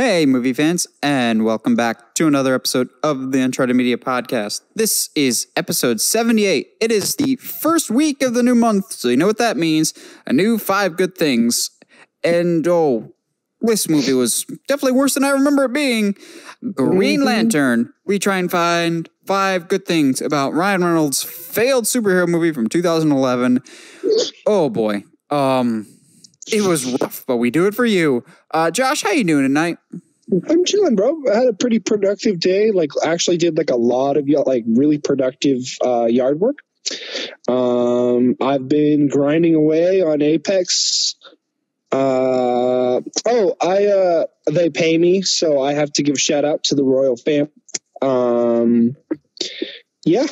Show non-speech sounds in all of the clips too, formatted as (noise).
Hey, movie fans, and welcome back to another episode of the Uncharted Media Podcast. This is episode 78. It is the first week of the new month, so you know what that means a new five good things. And oh, this movie was definitely worse than I remember it being. Green Lantern. We try and find five good things about Ryan Reynolds' failed superhero movie from 2011. Oh boy. Um, it was rough, but we do it for you. Uh, Josh, how you doing tonight? I'm chilling, bro. I had a pretty productive day. Like, actually did like a lot of like really productive uh, yard work. Um, I've been grinding away on Apex. Uh, oh, I uh, they pay me, so I have to give shout out to the royal fam. Um, yeah,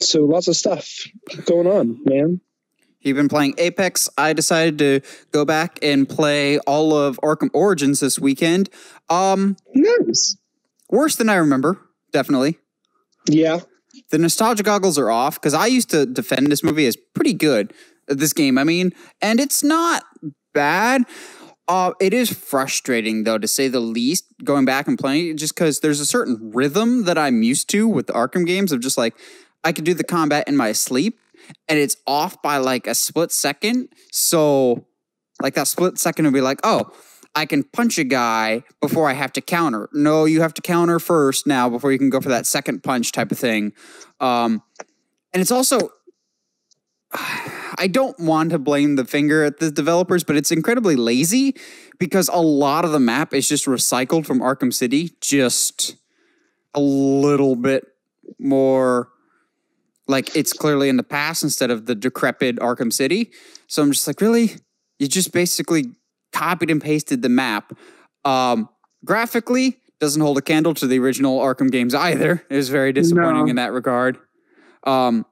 so lots of stuff going on, man. You've been playing Apex. I decided to go back and play all of Arkham Origins this weekend. Um, Nice. worse than I remember, definitely. Yeah. The nostalgia goggles are off because I used to defend this movie as pretty good. This game, I mean, and it's not bad. Uh, it is frustrating though, to say the least. Going back and playing it, just because there's a certain rhythm that I'm used to with the Arkham games of just like I could do the combat in my sleep, and it's off by like a split second. So, like that split second would be like, oh, I can punch a guy before I have to counter. No, you have to counter first now before you can go for that second punch type of thing. Um, and it's also, (sighs) I don't want to blame the finger at the developers, but it's incredibly lazy because a lot of the map is just recycled from Arkham City, just a little bit more like it's clearly in the past instead of the decrepit Arkham City. So I'm just like, really? You just basically copied and pasted the map. Um, graphically, doesn't hold a candle to the original Arkham games either. It was very disappointing No. in that regard. Um,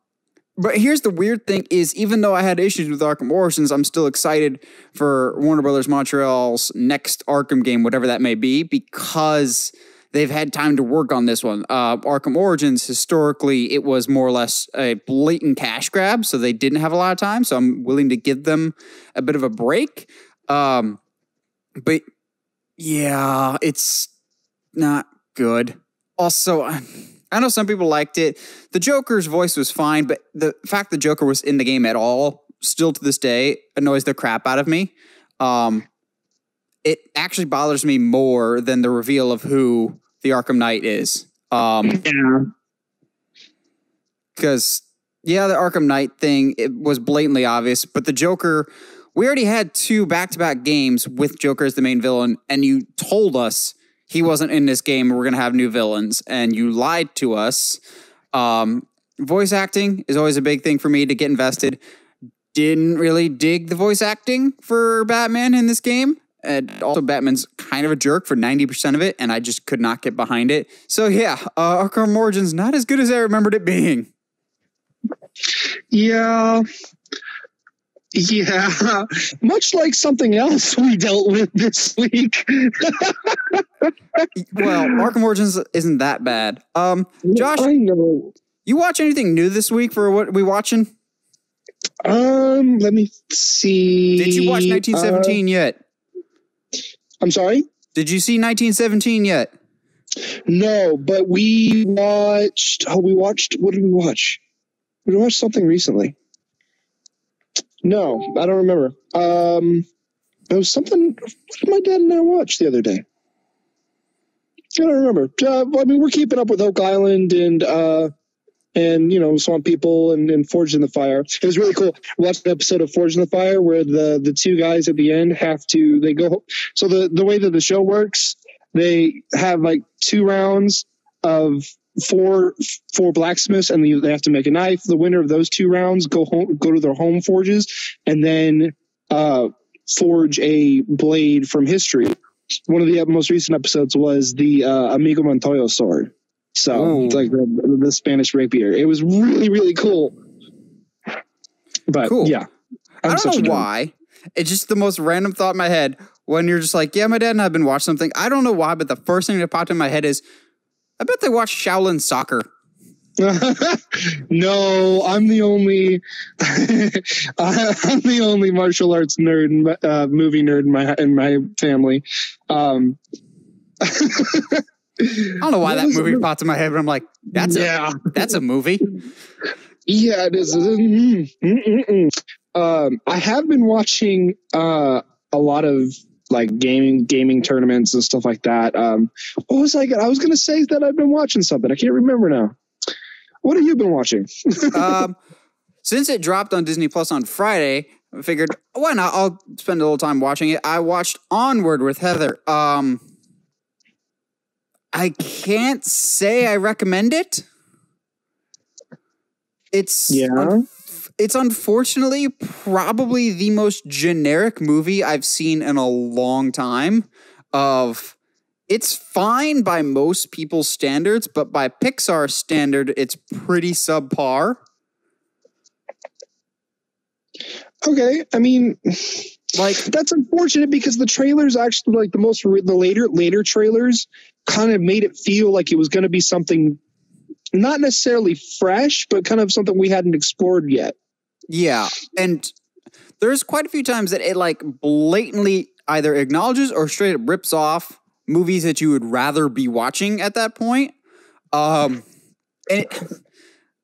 but here's the weird thing: is even though I had issues with Arkham Origins, I'm still excited for Warner Brothers Montreal's next Arkham game, whatever that may be, because they've had time to work on this one. Uh, Arkham Origins, historically, it was more or less a blatant cash grab, so they didn't have a lot of time. So I'm willing to give them a bit of a break. Um, but yeah, it's not good. Also, (sighs) I know some people liked it. The Joker's voice was fine, but the fact the Joker was in the game at all, still to this day, annoys the crap out of me. Um, it actually bothers me more than the reveal of who the Arkham Knight is. Um, Yeah. because yeah, the Arkham Knight thing it was blatantly obvious, but the Joker, we already had two back-to-back games with Joker as the main villain, and you told us he wasn't in this game. We're gonna have new villains, and you lied to us. Um, voice acting is always a big thing for me to get invested. Didn't really dig the voice acting for Batman in this game. And also, Batman's kind of a jerk for 90% of it, and I just could not get behind it. So, yeah, uh, Arkham Origins not as good as I remembered it being. Yeah. Yeah. (laughs) Much like something else we dealt with this week. (laughs) Well, Arkham Origins isn't that bad. Um, Josh, you watch anything new this week for what we watching? Um, let me see. Did you watch 1917 yet? I'm sorry? Did you see 1917 yet? No, but we watched oh we watched what did we watch? We watched something recently. No, I don't remember. Um it was something what did my dad and I watch the other day? I don't remember. Uh, I mean, we're keeping up with Oak Island and uh, and you know Swamp People and, and Forged in the Fire. It was really cool. We watched episode of Forged in the Fire where the the two guys at the end have to they go. So the the way that the show works, they have like two rounds of four four blacksmiths, and they have to make a knife. The winner of those two rounds go home go to their home forges, and then uh, forge a blade from history. One of the most recent episodes was the uh, Inigo Montoya sword. So it's like the, the Spanish rapier. It was really really cool. But Cool. yeah, I'm I do such not a know why. It's just the most random thought in my head when you're just like, yeah, my dad and I have been watching something. I don't know why, but the first thing that popped in my head is, I bet they watch Shaolin Soccer. (laughs) no, I'm the only (laughs) I'm the only martial arts nerd, uh, movie nerd in my in my family. Um, (laughs) I don't know why that movie popped in my head, but I'm like, that's yeah, a, that's a movie. Yeah, it is. Mm, mm, mm, um, I have been watching uh, a lot of like gaming gaming tournaments and stuff like that. Um, what was I? I was going to say that I've been watching something. I can't remember now. What have you been watching? (laughs) um, since it dropped on Disney Plus on Friday, I figured why not? I'll spend a little time watching it. I watched Onward with Heather. Um, I can't say I recommend it. It's yeah. Un- it's unfortunately probably the most generic movie I've seen in a long time. Of it's fine by most people's standards, but by Pixar standard, it's pretty subpar. Okay, I mean, like that's unfortunate because the trailers actually like the most the later later trailers kind of made it feel like it was going to be something not necessarily fresh, but kind of something we hadn't explored yet. Yeah, and there's quite a few times that it like blatantly either acknowledges or straight up rips off movies that you would rather be watching at that point. Um, and it,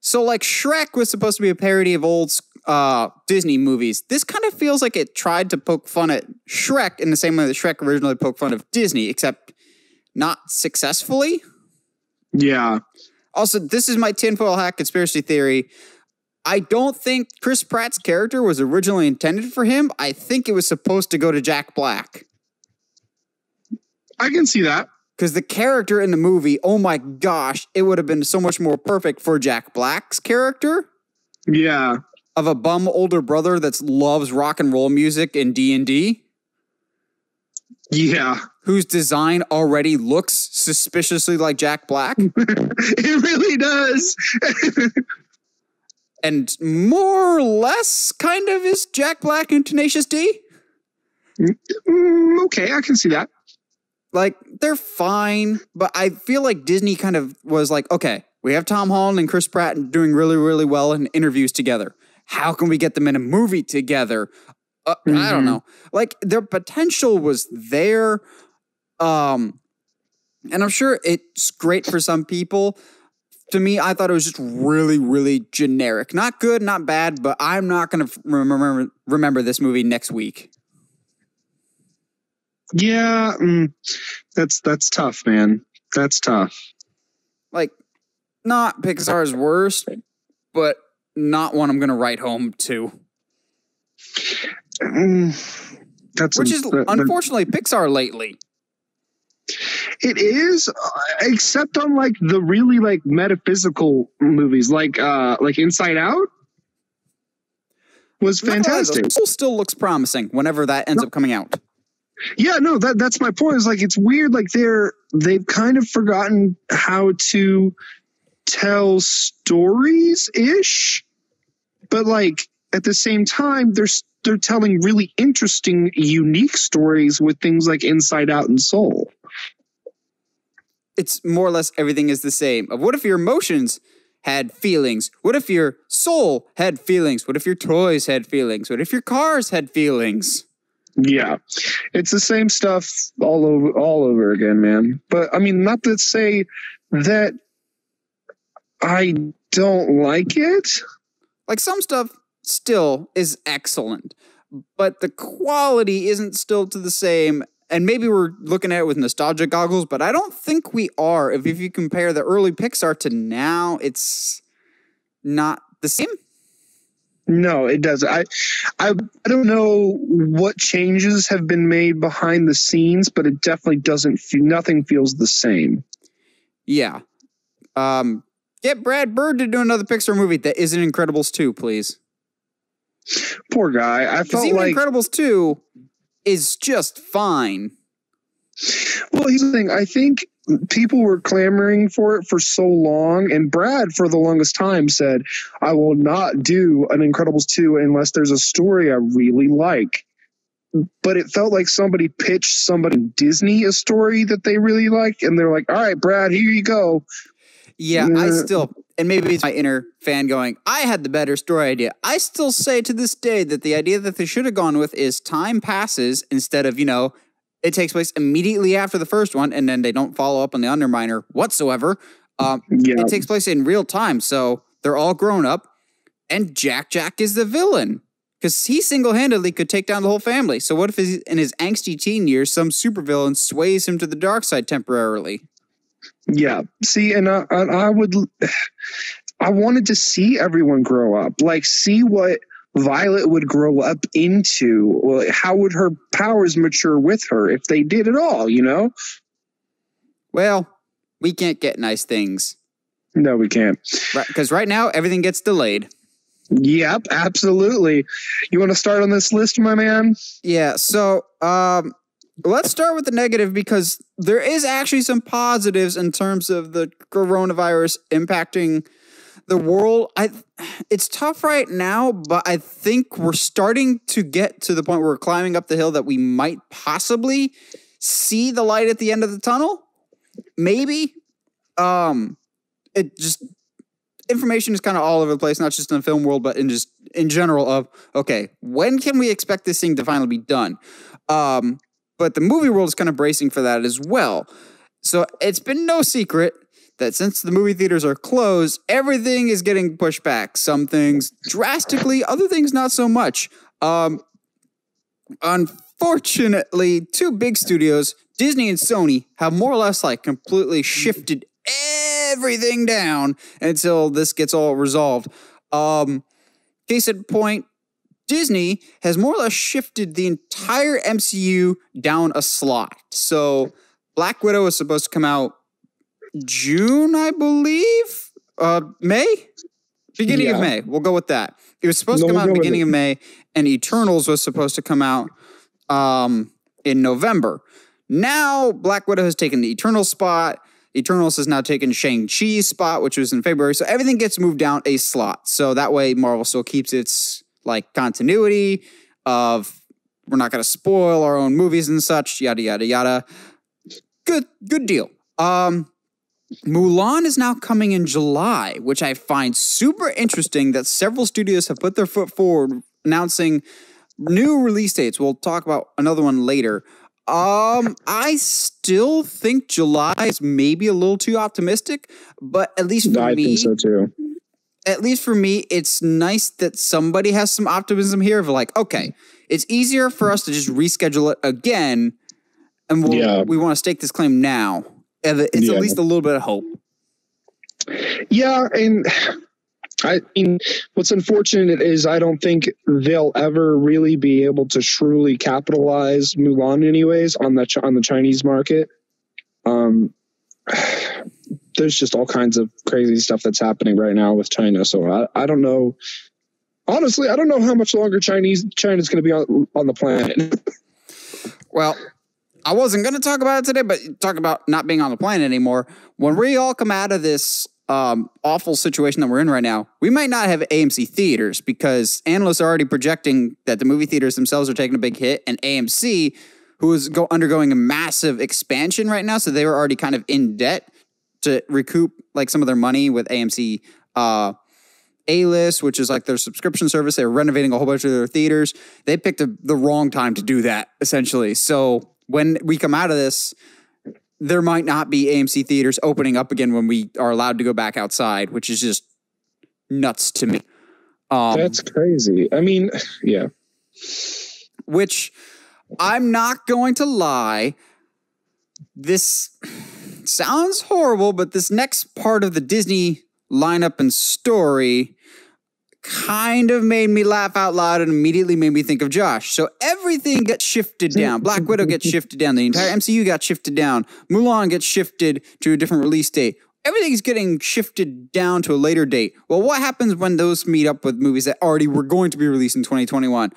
so like Shrek was supposed to be a parody of old uh, Disney movies. This kind of feels like it tried to poke fun at Shrek in the same way that Shrek originally poked fun of Disney, except not successfully. Yeah. Also, this is my tinfoil hat conspiracy theory. I don't think Chris Pratt's character was originally intended for him. I think it was supposed to go to Jack Black. I can see that. Because the character in the movie, oh my gosh, it would have been so much more perfect for Jack Black's character. Yeah. Of a bum older brother that loves rock and roll music and D and D. Yeah. Whose design already looks suspiciously like Jack Black. (laughs) it really does. (laughs) and more or less kind of is Jack Black and Tenacious D. Mm, okay, I can see that. Like they're fine, but I feel like Disney kind of was like, okay, we have Tom Holland and Chris Pratt doing really, really well in interviews together. How can we get them in a movie together? Uh, mm-hmm. I don't mm-hmm. know. Like their potential was there. Um, and I'm sure it's great for some people, to me, I thought it was just really, really generic. Not good, not bad, but I'm not going to remember remember this movie next week. Yeah, mm, that's that's tough, man. That's tough. Like, not Pixar's worst, but not one I'm going to write home to. Mm, that's which is unfortunately Pixar lately. It is, uh, except on like the really like metaphysical movies, like uh like Inside Out was fantastic. Soul still looks promising whenever that ends no. up coming out. Yeah, no, that that's my point. Is like it's weird. Like they're they've kind of forgotten how to tell stories ish, but like at the same time, they're they're telling really interesting, unique stories with things like Inside Out and Soul it's more or less everything is the same. Of what if your emotions had feelings? What if your soul had feelings? What if your toys had feelings? What if your cars had feelings? Yeah. It's the same stuff all over all over again, man. But I mean not to say that I don't like it. Like some stuff still is excellent, but the quality isn't still to the same and maybe we're looking at it with nostalgia goggles, but I don't think we are. If, if you compare the early Pixar to now, it's not the same. No, it doesn't. I, I, I don't know what changes have been made behind the scenes, but it definitely doesn't. Feel, nothing feels the same. Yeah. Um, get Brad Bird to do another Pixar movie that isn't Incredibles two, please. Poor guy. I felt even like Incredibles two is just fine. Well, here's the thing. I think people were clamoring for it for so long, and Brad, for the longest time, said, "I will not do an Incredibles two unless there's a story I really like." But it felt like somebody pitched somebody Disney a story that they really liked, and they're like, "All right, Brad, here you go." Yeah, I mm. still and maybe it's my inner fan going, I had the better story idea. I still say to this day that the idea that they should have gone with is time passes instead of, you know, It takes place immediately after the first one, and then they don't follow up on the Underminer whatsoever. Um, Yeah. it takes place in real time, so they're all grown up, and Jack Jack is the villain because he single handedly could take down the whole family. So what if in his angsty teen years, some supervillain sways him to the dark side temporarily? Yeah. See, and I, and I would, I wanted to see everyone grow up, like see what Violet would grow up into. Well, how would her powers mature with her if they did at all? You know? Well, we can't get nice things No, we can't. because right now everything gets delayed. Yep, absolutely. You want to start on this list, my man? Yeah, so um let's start with the negative because there is actually some positives in terms of the coronavirus impacting the world. I it's tough right now, but I think we're starting to get to the point where we're climbing up the hill that we might possibly see the light at the end of the tunnel. Maybe. Um it just information is kind of all over the place, not just in the film world, but in just in general of okay, when can we expect this thing to finally be done? Um, but the movie world is kind of bracing for that as well. So it's been no secret that since the movie theaters are closed, everything is getting pushed back. Some things drastically, other things not so much. Um, unfortunately, two big studios, Disney and Sony, have more or less like completely shifted everything down until this gets all resolved. Um, case in point, Disney has more or less shifted the entire MCU down a slot. So Black Widow is supposed to come out June, I believe. Uh, May, beginning of May. We'll go with that. It was supposed No, to come out beginning of May, and Eternals was supposed to come out um, in November. Now Black Widow has taken the Eternal spot. Eternals has now taken Shang Chi's spot, which was in February. So everything gets moved down a slot. So that way Marvel still keeps its like continuity of we're not going to spoil our own movies and such. Yada yada yada. Good good deal. Um, Mulan is now coming in July, which I find super interesting that several studios have put their foot forward announcing new release dates. We'll talk about another one later. Um, I still think July is maybe a little too optimistic, but at least for I me, think so too. At least for me, it's nice that somebody has some optimism here of like, okay, it's easier for us to just reschedule it again, and we'll, Yeah. we want to stake this claim now. It's Yeah. at least a little bit of hope. Yeah, and (sighs) I mean, what's unfortunate is I don't think they'll ever really be able to truly capitalize Mulan, anyways, on the on the Chinese market. Um, (sighs) there's just all kinds of crazy stuff that's happening right now with China, so I, I don't know. Honestly, I don't know how much longer Chinese China's going to be on on the planet. Well, I wasn't going to talk about it today, but talk about not being on the planet anymore. When we all come out of this um, awful situation that we're in right now, we might not have AMC theaters because analysts are already projecting that the movie theaters themselves are taking a big hit, and AMC, who is go- undergoing a massive expansion right now, so they were already kind of in debt to recoup like some of their money with AMC. Uh, a List, which is like their subscription service. They're renovating a whole bunch of their theaters. They picked a, the wrong time to do that, essentially. So when we come out of this, there might not be AMC theaters opening up again when we are allowed to go back outside, which is just nuts to me. Um, That's crazy. I mean, (sighs) yeah. which I'm not going to lie, this sounds horrible, but this next part of the Disney lineup and story kind of made me laugh out loud and immediately made me think of Josh. So everything gets shifted down. Black Widow gets shifted down. The entire MCU got shifted down. Mulan gets shifted to a different release date. Everything's getting shifted down to a later date. Well, what happens when those meet up with movies that already were going to be released in 2021?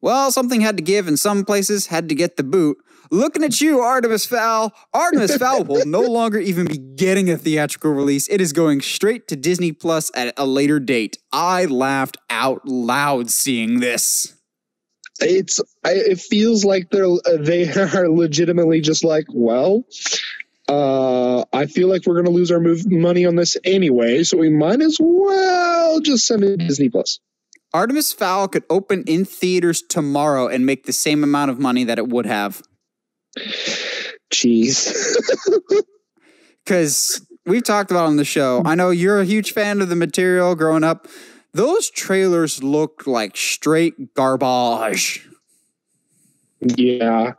Well, something had to give, and some places had to get the boot. Looking at you, Artemis Fowl. Artemis (laughs) Fowl will no longer even be getting a theatrical release. It is going straight to Disney Plus at a later date. I laughed out loud seeing this. it's I, it feels like they're they (laughs) are legitimately just like well uh i feel like we're going to lose our move money on this anyway so we might as well just send it to disney plus Artemis Fowl could open in theaters tomorrow and make the same amount of money that it would have. Jeez. because we've talked about on the show. I know you're a huge fan of the material growing up. Those trailers look like straight garbage. yeah.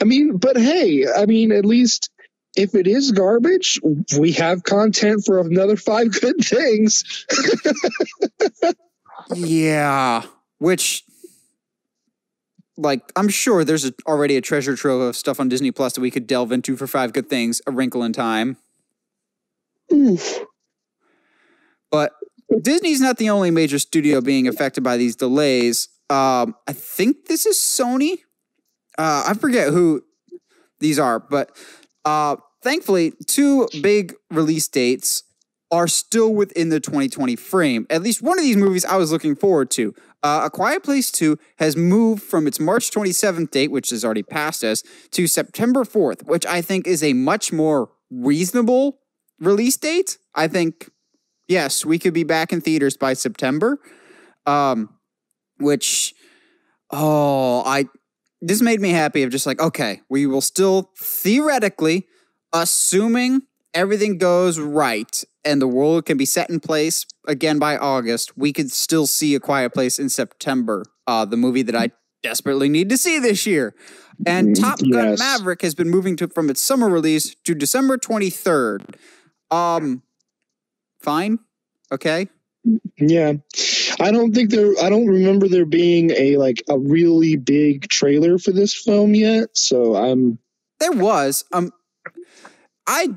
I mean, but hey, I mean, at least if it is garbage, we have content for another five good things. (laughs) Yeah, which, like, I'm sure there's a, already a treasure trove of stuff on Disney Plus that we could delve into for five good things. A Wrinkle in Time, Oof. but Disney's not the only major studio being affected by these delays. Um, I think this is Sony. Uh, I forget who these are, but uh, thankfully, two big release dates are still within the 2020 frame. At least one of these movies I was looking forward to. Uh, A Quiet Place 2 has moved from its March 27th date, which is already past us, to September 4th, which I think is a much more reasonable release date. I think, yes, we could be back in theaters by September. Um, which, oh, I, this made me happy of just like, okay, we will still theoretically, assuming everything goes right and the world can be set in place again by August, we could still see A Quiet Place in September, uh, the movie that I desperately need to see this year. And Mm, Top Gun yes. Maverick has been moving to from its summer release to December 23rd. Um, fine. Okay. Yeah. I don't think there I don't remember there being a like a really big trailer for this film yet. So I'm There was. Um, I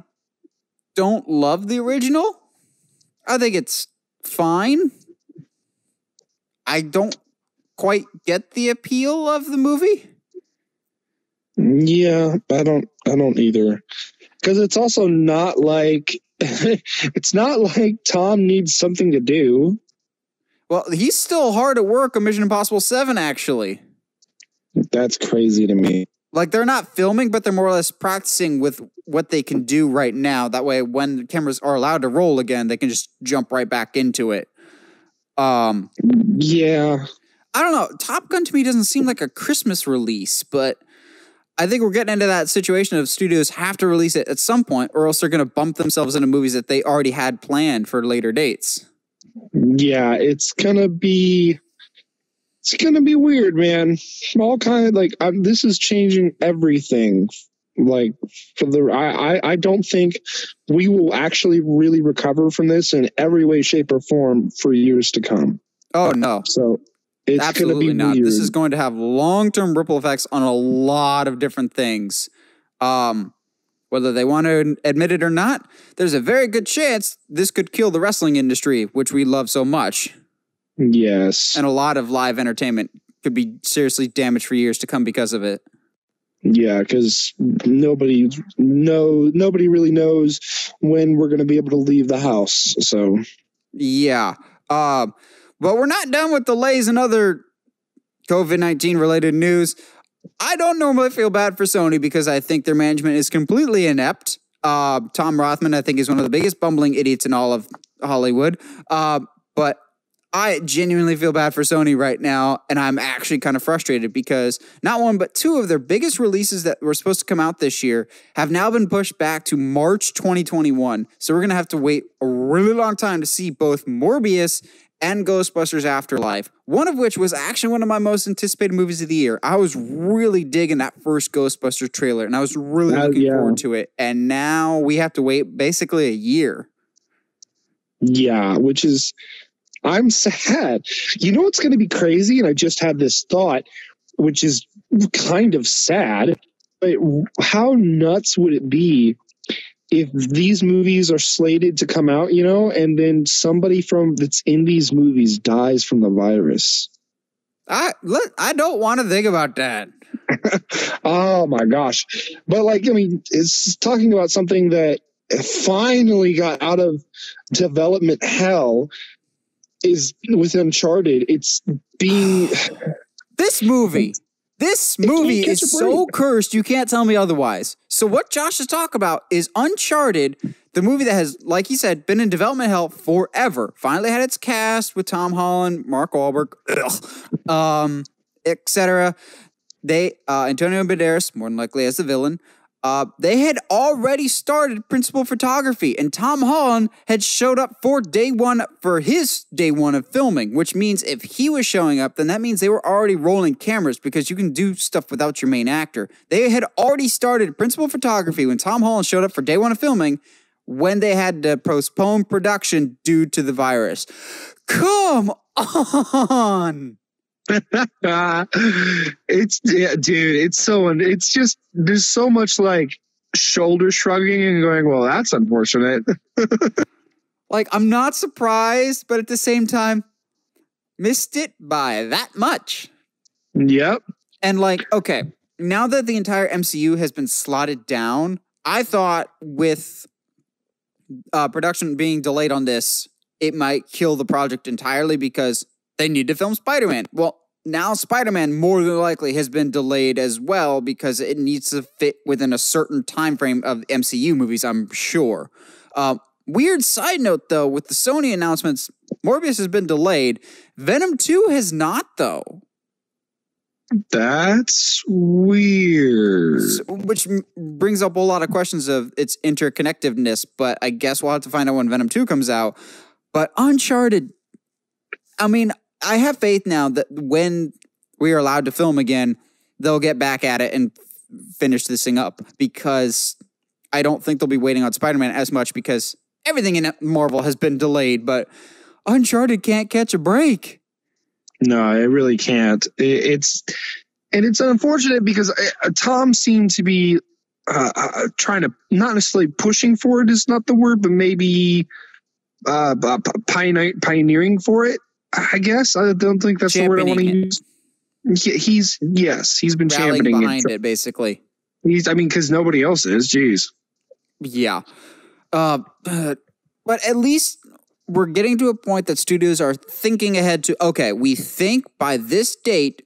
don't love the original. I think it's fine. I don't quite get the appeal of the movie. yeah, I don't I don't either. Cuz it's also not like (laughs) it's not like Tom needs something to do. Well, he's still hard at work on Mission Impossible 7, actually. That's crazy to me. Like, they're not filming, but they're more or less practicing with what they can do right now. That way, when the cameras are allowed to roll again, they can just jump right back into it. Um, Yeah. I don't know. Top Gun to me doesn't seem like a Christmas release, but I think we're getting into that situation of studios have to release it at some point, or else they're going to bump themselves into movies that they already had planned for later dates. Yeah, it's gonna be it's gonna be weird, man. All kind of like I'm, this is changing everything. Like for the I, I I don't think we will actually really recover from this in every way, shape, or form for years to come. Oh no, So it's absolutely gonna be not. weird. This is going to have long-term ripple effects on a lot of different things. Um, whether they want to admit it or not, there's a very good chance this could kill the wrestling industry, which we love so much. Yes, and a lot of live entertainment could be seriously damaged for years to come because of it. yeah, because nobody no nobody really knows when we're gonna be able to leave the house. So Yeah. Um, but we're not done with delays and other COVID 19 related news. I don't normally feel bad for Sony because I think their management is completely inept. Uh, Tom Rothman, I think, is one of the biggest bumbling idiots in all of Hollywood. Uh, I genuinely feel bad for Sony right now, and I'm actually kind of frustrated because not one but two of their biggest releases that were supposed to come out this year have now been pushed back to March 2021. So we're gonna have to wait a really long time to see both Morbius and Ghostbusters Afterlife. One of which was actually one of my most anticipated movies of the year. I was really digging that first Ghostbusters trailer, and I was really looking yeah. forward to it. And now we have to wait basically a year. Yeah, which is, I'm sad. You know what's going to be crazy? And I just had this thought, which is kind of sad. But how nuts would it be if these movies are slated to come out, you know, and then somebody from that's in these movies dies from the virus? I look, I don't want to think about that. (laughs) oh my gosh. But like, I mean, it's talking about something that finally got out of development hell is with Uncharted. It's being (sighs) This movie, this movie is so cursed you can't tell me otherwise. So what Josh is talking about is Uncharted, the movie that has, like he said, been in development hell forever. Finally had its cast with Tom Holland, Mark Wahlberg, ugh, um, etc. they uh, Antonio Banderas, more than likely as the villain, uh, they had already started principal photography, and Tom Holland had showed up for day one for his day one of filming, which means if he was showing up, then that means they were already rolling cameras because you can do stuff without your main actor. They had already started principal photography when Tom Holland showed up for day one of filming when they had to postpone production due to the virus. Come (laughs) on. (laughs) it's yeah, dude. It's so it's just there's so much like shoulder shrugging and going, well, that's unfortunate. (laughs) like I'm not surprised, but at the same time, missed it by that much. Yep. And like, okay, now that the entire MCU has been slotted down, I thought with uh, production being delayed on this, it might kill the project entirely because they need to film Spider Man. Well, now Spider Man more than likely has been delayed as well because it needs to fit within a certain time frame of MCU movies. I'm sure. Uh, weird side note though, with the Sony announcements, Morbius has been delayed. Venom Two has not though. That's weird. So, which brings up a lot of questions of its interconnectedness, but I guess we'll have to find out when Venom 2 comes out. But Uncharted, I mean, I have faith now that when we are allowed to film again, they'll get back at it and finish this thing up because I don't think they'll be waiting on Spider Man as much because everything in Marvel has been delayed, but Uncharted can't catch a break. No, it really can't. It's and it's unfortunate because uh, Tom seemed to be uh, uh, trying to not necessarily pushing for it is not the word, but maybe uh, pioneering for it. I guess I don't think that's the word I want to use. he's yes, he's been Rallying championing behind it, it, basically. He's, I mean, because nobody else is. Jeez. Yeah, uh, but, but at least we're getting to a point that studios are thinking ahead to. Okay, we think by this date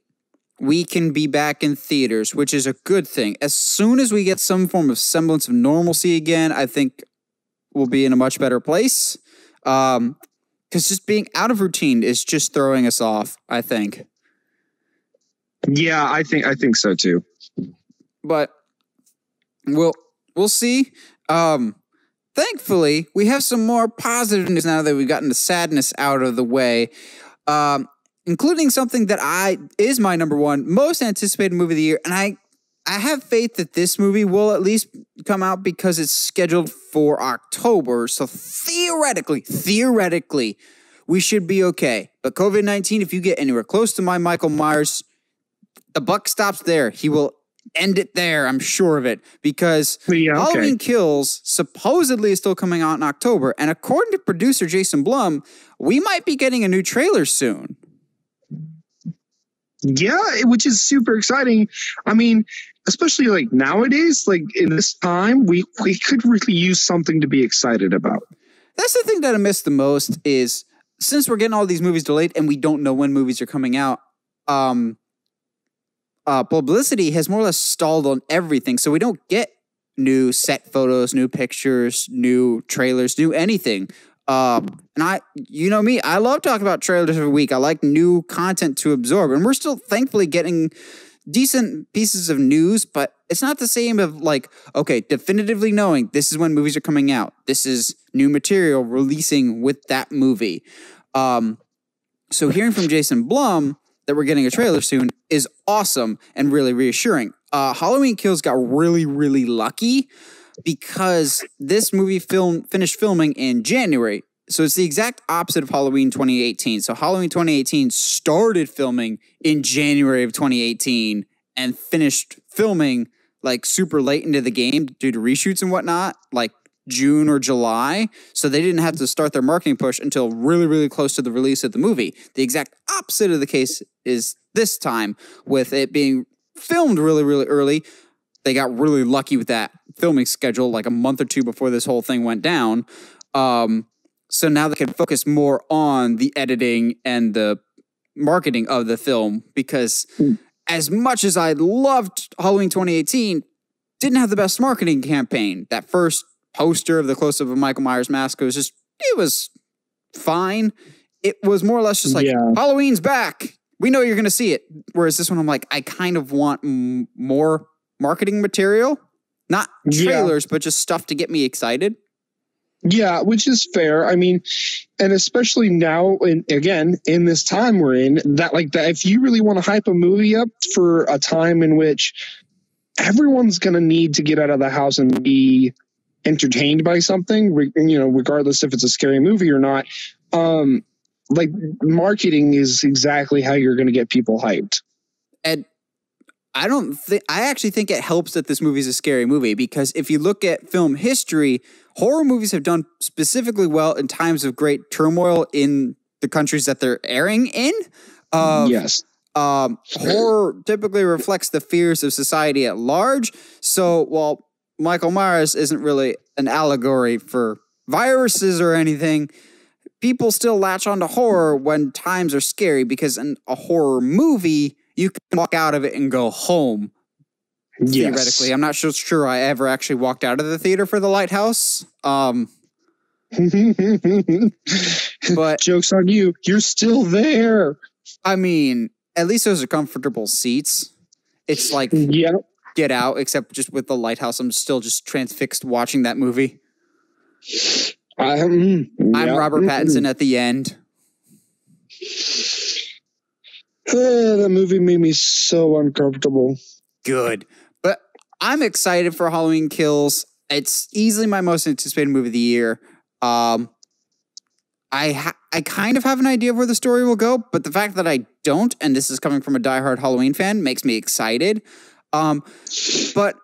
we can be back in theaters, which is a good thing. As soon as we get some form of semblance of normalcy again, I think we'll be in a much better place. Um, because just being out of routine is just throwing us off. I think. Yeah, I think I think so too. But we'll we'll see. Um, thankfully, we have some more positive news now that we've gotten the sadness out of the way. Um, including something that I is my number one most anticipated movie of the year, and I I have faith that this movie will at least come out because it's scheduled for October. So theoretically, theoretically, we should be okay. But COVID 19, if you get anywhere close to my Michael Myers, the buck stops there. He will end it there. I'm sure of it because yeah, okay. Halloween Kills supposedly is still coming out in October. And according to producer Jason Blum, we might be getting a new trailer soon. Yeah, which is super exciting. I mean, especially like nowadays, like in this time, we we could really use something to be excited about. That's the thing that I miss the most is since we're getting all these movies delayed and we don't know when movies are coming out, um, uh, publicity has more or less stalled on everything. So we don't get new set photos, new pictures, new trailers, new anything. Um, and I, you know me, I love talking about trailers every week. I like new content to absorb, and we're still thankfully getting decent pieces of news, but it's not the same of like, okay, definitively knowing this is when movies are coming out. This is new material releasing with that movie. Um, so hearing from Jason Blum that we're getting a trailer soon is awesome and really reassuring. Uh, Halloween Kills got really, really lucky because this movie film finished filming in January. So it's the exact opposite of Halloween 2018. So Halloween 2018 started filming in January of 2018 and finished filming like super late into the game due to reshoots and whatnot, like June or July. So they didn't have to start their marketing push until really, really close to the release of the movie. The exact opposite of the case is this time with it being filmed really, really early. They got really lucky with that filming schedule like a month or two before this whole thing went down. Um, so now they can focus more on the editing and the marketing of the film because mm. as much as I loved Halloween 2018, didn't have the best marketing campaign. That first poster of the close up of Michael Myers mask was just it was fine. It was more or less just like yeah. Halloween's back we know you're going to see it. Whereas this one, I'm like, I kind of want m- more marketing material, not Yeah. trailers, but just stuff to get me excited. Yeah, which is fair. I mean, and especially now, and again, in this time we're in, that like that, if you really want to hype a movie up for a time in which everyone's going to need to get out of the house and be entertained by something, you know, regardless if it's a scary movie or not, um, like marketing is exactly how you're going to get people hyped. And I don't think I actually think it helps that this movie is a scary movie because if you look at film history, horror movies have done specifically well in times of great turmoil in the countries that they're airing in. Uh, yes. um, horror typically reflects the fears of society at large. So while Michael Myers isn't really an allegory for viruses or anything, people still latch onto horror when times are scary because in a horror movie, you can walk out of it and go home. Yes. Theoretically, I'm not sure, sure I ever actually walked out of the theater for The Lighthouse. Um, (laughs) but Joke's on you. You're still there. I mean, at least those are comfortable seats. It's like Yeah. Get Out, except just with the lighthouse, I'm still just transfixed watching that movie. I'm, I'm yeah. Robert Pattinson at the end. (laughs) Uh, that movie made me so uncomfortable. Good. But I'm excited for Halloween Kills. It's easily my most anticipated movie of the year. Um, I ha- I kind of have an idea of where the story will go, but the fact that I don't, and this is coming from a diehard Halloween fan, makes me excited. Um, but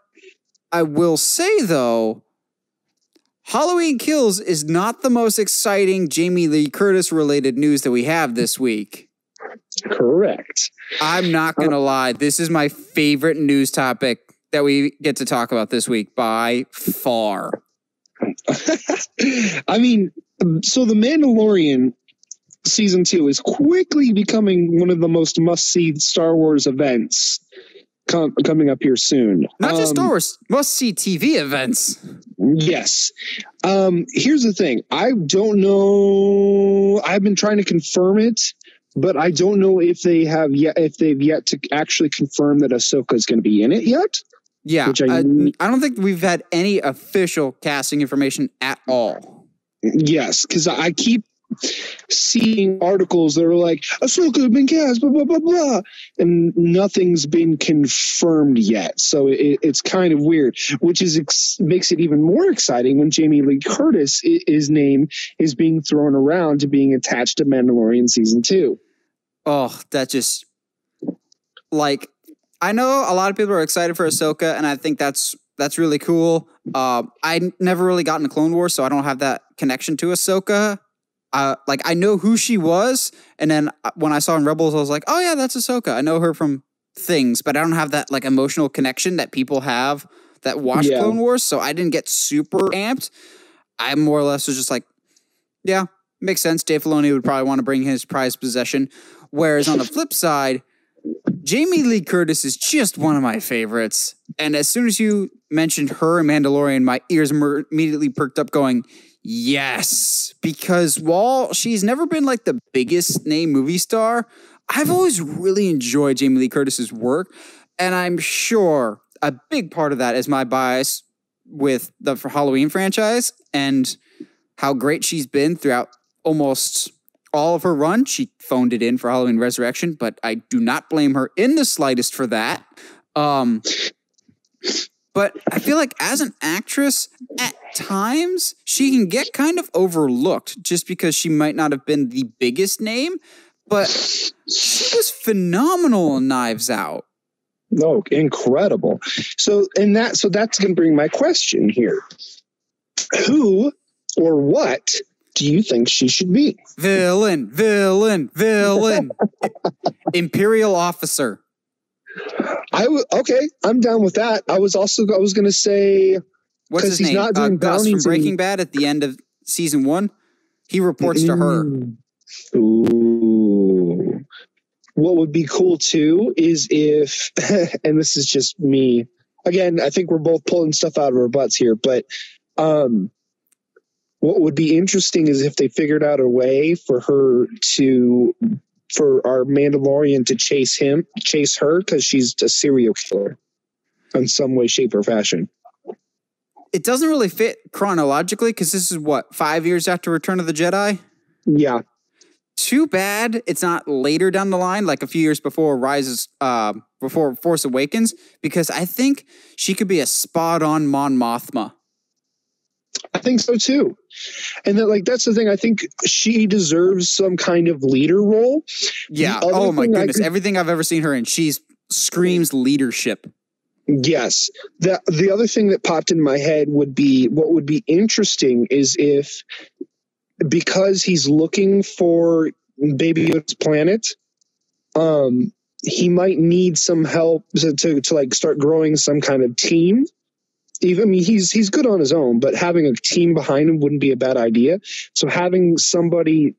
I will say though, Halloween Kills is not the most exciting Jamie Lee Curtis related news that we have this week. Correct. I'm not going to lie. This is my favorite news topic that we get to talk about this week by far. (laughs) I mean, so The Mandalorian season two is quickly becoming one of the most must see Star Wars events com- coming up here soon. Not just Um, Star Wars, must see TV events. Yes. Um, here's the thing. I don't know. I've been trying to confirm it, but I don't know if they have yet if they've yet to actually confirm that Ahsoka is going to be in it yet. Yeah. which I- uh, I, I don't think we've had any official casting information at all. Yes, because I keep seeing articles that are like Ahsoka has been cast, blah blah blah blah, and nothing's been confirmed yet. So it, it's kind of weird, which is ex- makes it even more exciting when Jamie Lee Curtis i- his name is being thrown around to being attached to Mandalorian season two. Oh, that just like I know a lot of people are excited for Ahsoka, and I think that's that's really cool. Uh, I never really got into Clone Wars, so I don't have that connection to Ahsoka. Uh, like I know who she was, and then uh, when I saw in Rebels, I was like, oh yeah, that's Ahsoka. I know her from things, but I don't have that like emotional connection that people have that watch Yeah. Clone Wars. So I didn't get super amped. I more or less was just like, yeah, makes sense. Dave Filoni would probably want to bring his prized possession. Whereas on the (laughs) flip side, Jamie Lee Curtis is just one of my favorites. And as soon as you mentioned her and Mandalorian, my ears mer- immediately perked up going, yes. Because while she's never been like the biggest name movie star, I've always really enjoyed Jamie Lee Curtis's work. And I'm sure a big part of that is my bias with the Halloween franchise and how great she's been throughout almost all of her run. She phoned it in for Halloween Resurrection, but I do not blame her in the slightest for that. Um, but I feel like as an actress, at times she can get kind of overlooked just because she might not have been the biggest name, but she was phenomenal in Knives Out. No, incredible. So, and that, so that's going to bring my question here. Who or what do you think she should be? Villain, villain, villain. (laughs) Imperial officer. I w- okay, I'm down with that. I was also, I was going to say, What's his he's name? not Uh, doing Gus from and- Breaking Bad at the end of season one. He reports to her. Mm. Ooh. What would be cool too is if, (laughs) and this is just me. Again, I think we're both pulling stuff out of our butts here, but um, what would be interesting is if they figured out a way for her to for our Mandalorian to chase him, chase her because she's a serial killer in some way, shape, or fashion. It doesn't really fit chronologically because this is what five years after Return of the Jedi. Yeah, Too bad it's not later down the line, like a few years before Rises, uh, before Force Awakens, because I think she could be a spot on Mon Mothma. I think so too. And that, like, that's the thing. I think she deserves some kind of leader role. Yeah. Oh my goodness. could- Everything I've ever seen her in, she's screams leadership. Yes. The the other thing that popped in my head would be what would be interesting is if because he's looking for Baby Yoda's planet, um, he might need some help to, to to like start growing some kind of team. Even I mean he's he's good on his own, but having a team behind him wouldn't be a bad idea. So having somebody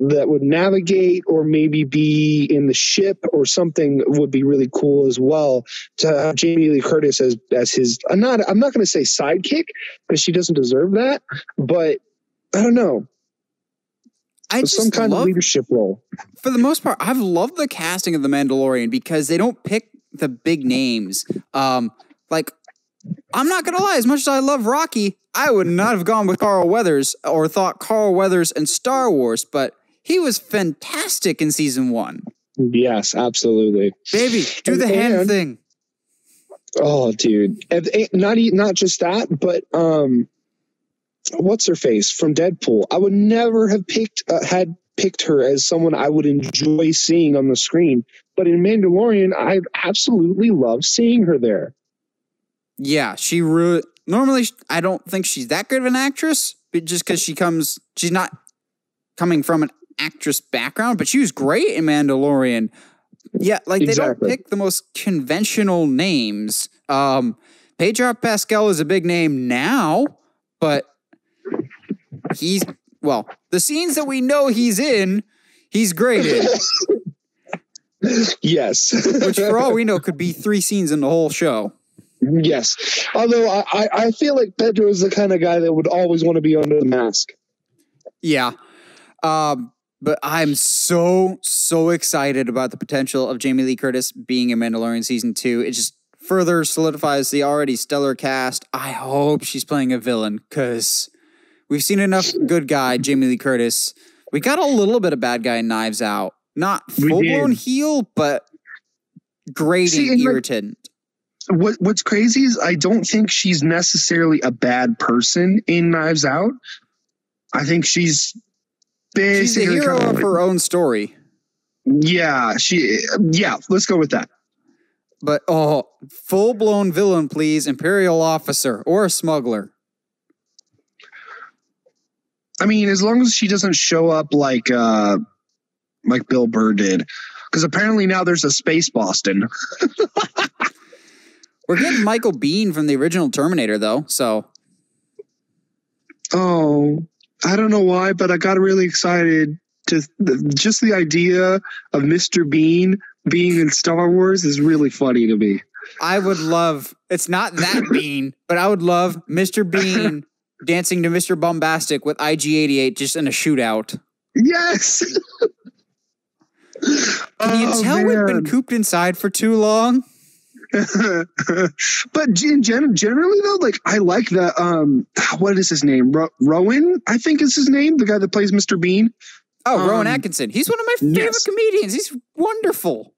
that would navigate or maybe be in the ship or something would be really cool as well to have Jamie Lee Curtis as as his I'm not I'm not going to say sidekick because she doesn't deserve that, but I don't know I just some kind love of leadership role. for the most part, I've loved the casting of the Mandalorian because they don't pick the big names. Um, like I'm not gonna lie, as much as I love Rocky, I would not have gone with Carl Weathers or thought Carl Weathers and Star Wars, but he was fantastic in season one. Yes, absolutely. Baby, do the hand And- thing. Oh, dude, not not just that, but um, what's her face from Deadpool? I would never have picked uh, had picked her as someone I would enjoy seeing on the screen, but in Mandalorian, I absolutely love seeing her there. Yeah, she re- normally I don't think she's that good of an actress, but just because she comes, she's not coming from an actress background, but she was great in Mandalorian. Yeah, like they Exactly. don't pick the most conventional names. Um, Pedro Pascal is a big name now, but he's well, the scenes that we know he's in, he's great in, (laughs) Yes, which for all we know could be three scenes in the whole show. Yes. Although I, I feel like Pedro is the kind of guy that would always want to be under the mask. Yeah. Um, but I'm so, so excited about the potential of Jamie Lee Curtis being in Mandalorian season two. It just further solidifies the already stellar cast. I hope she's playing a villain because we've seen enough good guy, Jamie Lee Curtis. We got a little bit of bad guy in Knives Out. Not full blown heel, but grating See, irritant. What what's crazy is I don't think she's necessarily a bad person in Knives Out. I think she's She's basically hero kind of of- her own story. yeah she yeah let's go with that. But oh, full blown villain, please. Imperial officer or a smuggler. I mean, as long as she doesn't show up like uh like Bill Burr did, because apparently now there's a space Boston. (laughs) We're getting Michael Biehn from the original Terminator, though. So Oh, I don't know why, but I got really excited. To just the idea of Mr. Bean being in Star Wars is really funny to me. I would love. It's not that (laughs) Bean, but I would love Mr. Bean (laughs) dancing to Mr. Boombastic with IG88 just in a shootout. Yes. Can you (laughs) Oh, tell we've been cooped inside for too long? (laughs) but in gen- generally though, like I like the um, (sighs) what is his name? Ro- Rowan, I think is his name. The guy that plays Mr. Bean, Oh, Rowan Um, Atkinson. He's one of my favorite yes. comedians. He's wonderful.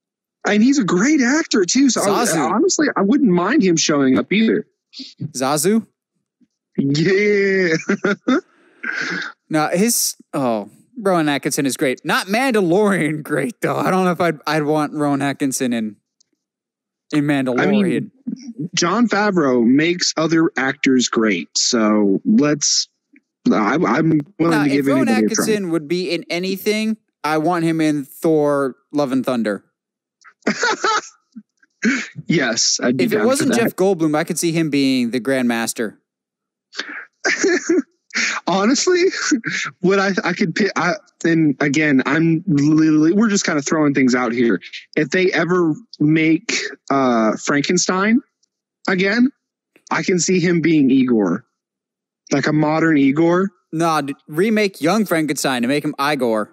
and he's a great actor too. So I, honestly, I wouldn't mind him showing up either. Zazu. Yeah, (laughs) No, his oh, Rowan Atkinson is great. Not Mandalorian great though. I don't know if I'd I'd want Rowan Atkinson in in Mandalorian. Jon Favreau makes other actors great. So let's. I, I'm willing Now, to if give Rowan a try. Atkinson would be in anything, I want him in Thor: Love and Thunder. (laughs) Yes, I'd be If it wasn't. Jeff Goldblum, I could see him being the Grand Master. (laughs) honestly (laughs) what i i could pick I, and again i'm literally we're just kind of throwing things out here if they ever make uh frankenstein again i can see him being igor like a modern igor No, d- remake Young Frankenstein and make him Igor.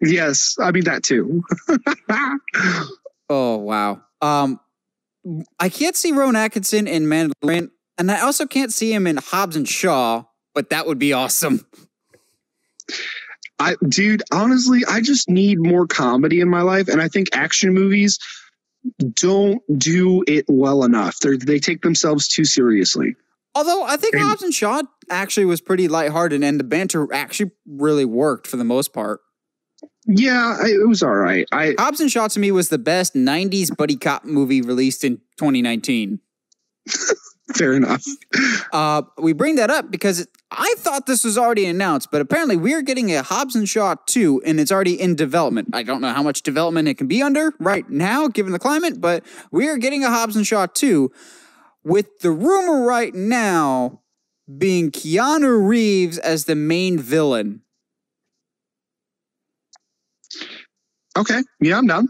Yes, I mean that too. (laughs) Oh wow. Um, I can't see Rowan Atkinson in Mandalorian, and I also can't see him in Hobbs and Shaw. But that would be awesome. I, dude, honestly, I just need more comedy in my life, and I think action movies don't do it well enough. They they take themselves too seriously. Although I think And- Hobbs and Shaw actually was pretty lighthearted, and the banter actually really worked for the most part. Yeah, I, it was all right. I Hobbs and Shaw to me was the best '90s buddy cop movie released in 2019. (laughs) fair enough. Uh, we bring that up because it, I thought this was already announced, but apparently we're getting a Hobbs and Shaw 2 and it's already in development. I don't know how much development it can be under right now, given the climate, but we are getting a Hobbs and Shaw 2 with the rumor right now being Keanu Reeves as the main villain. Okay, yeah, I'm done.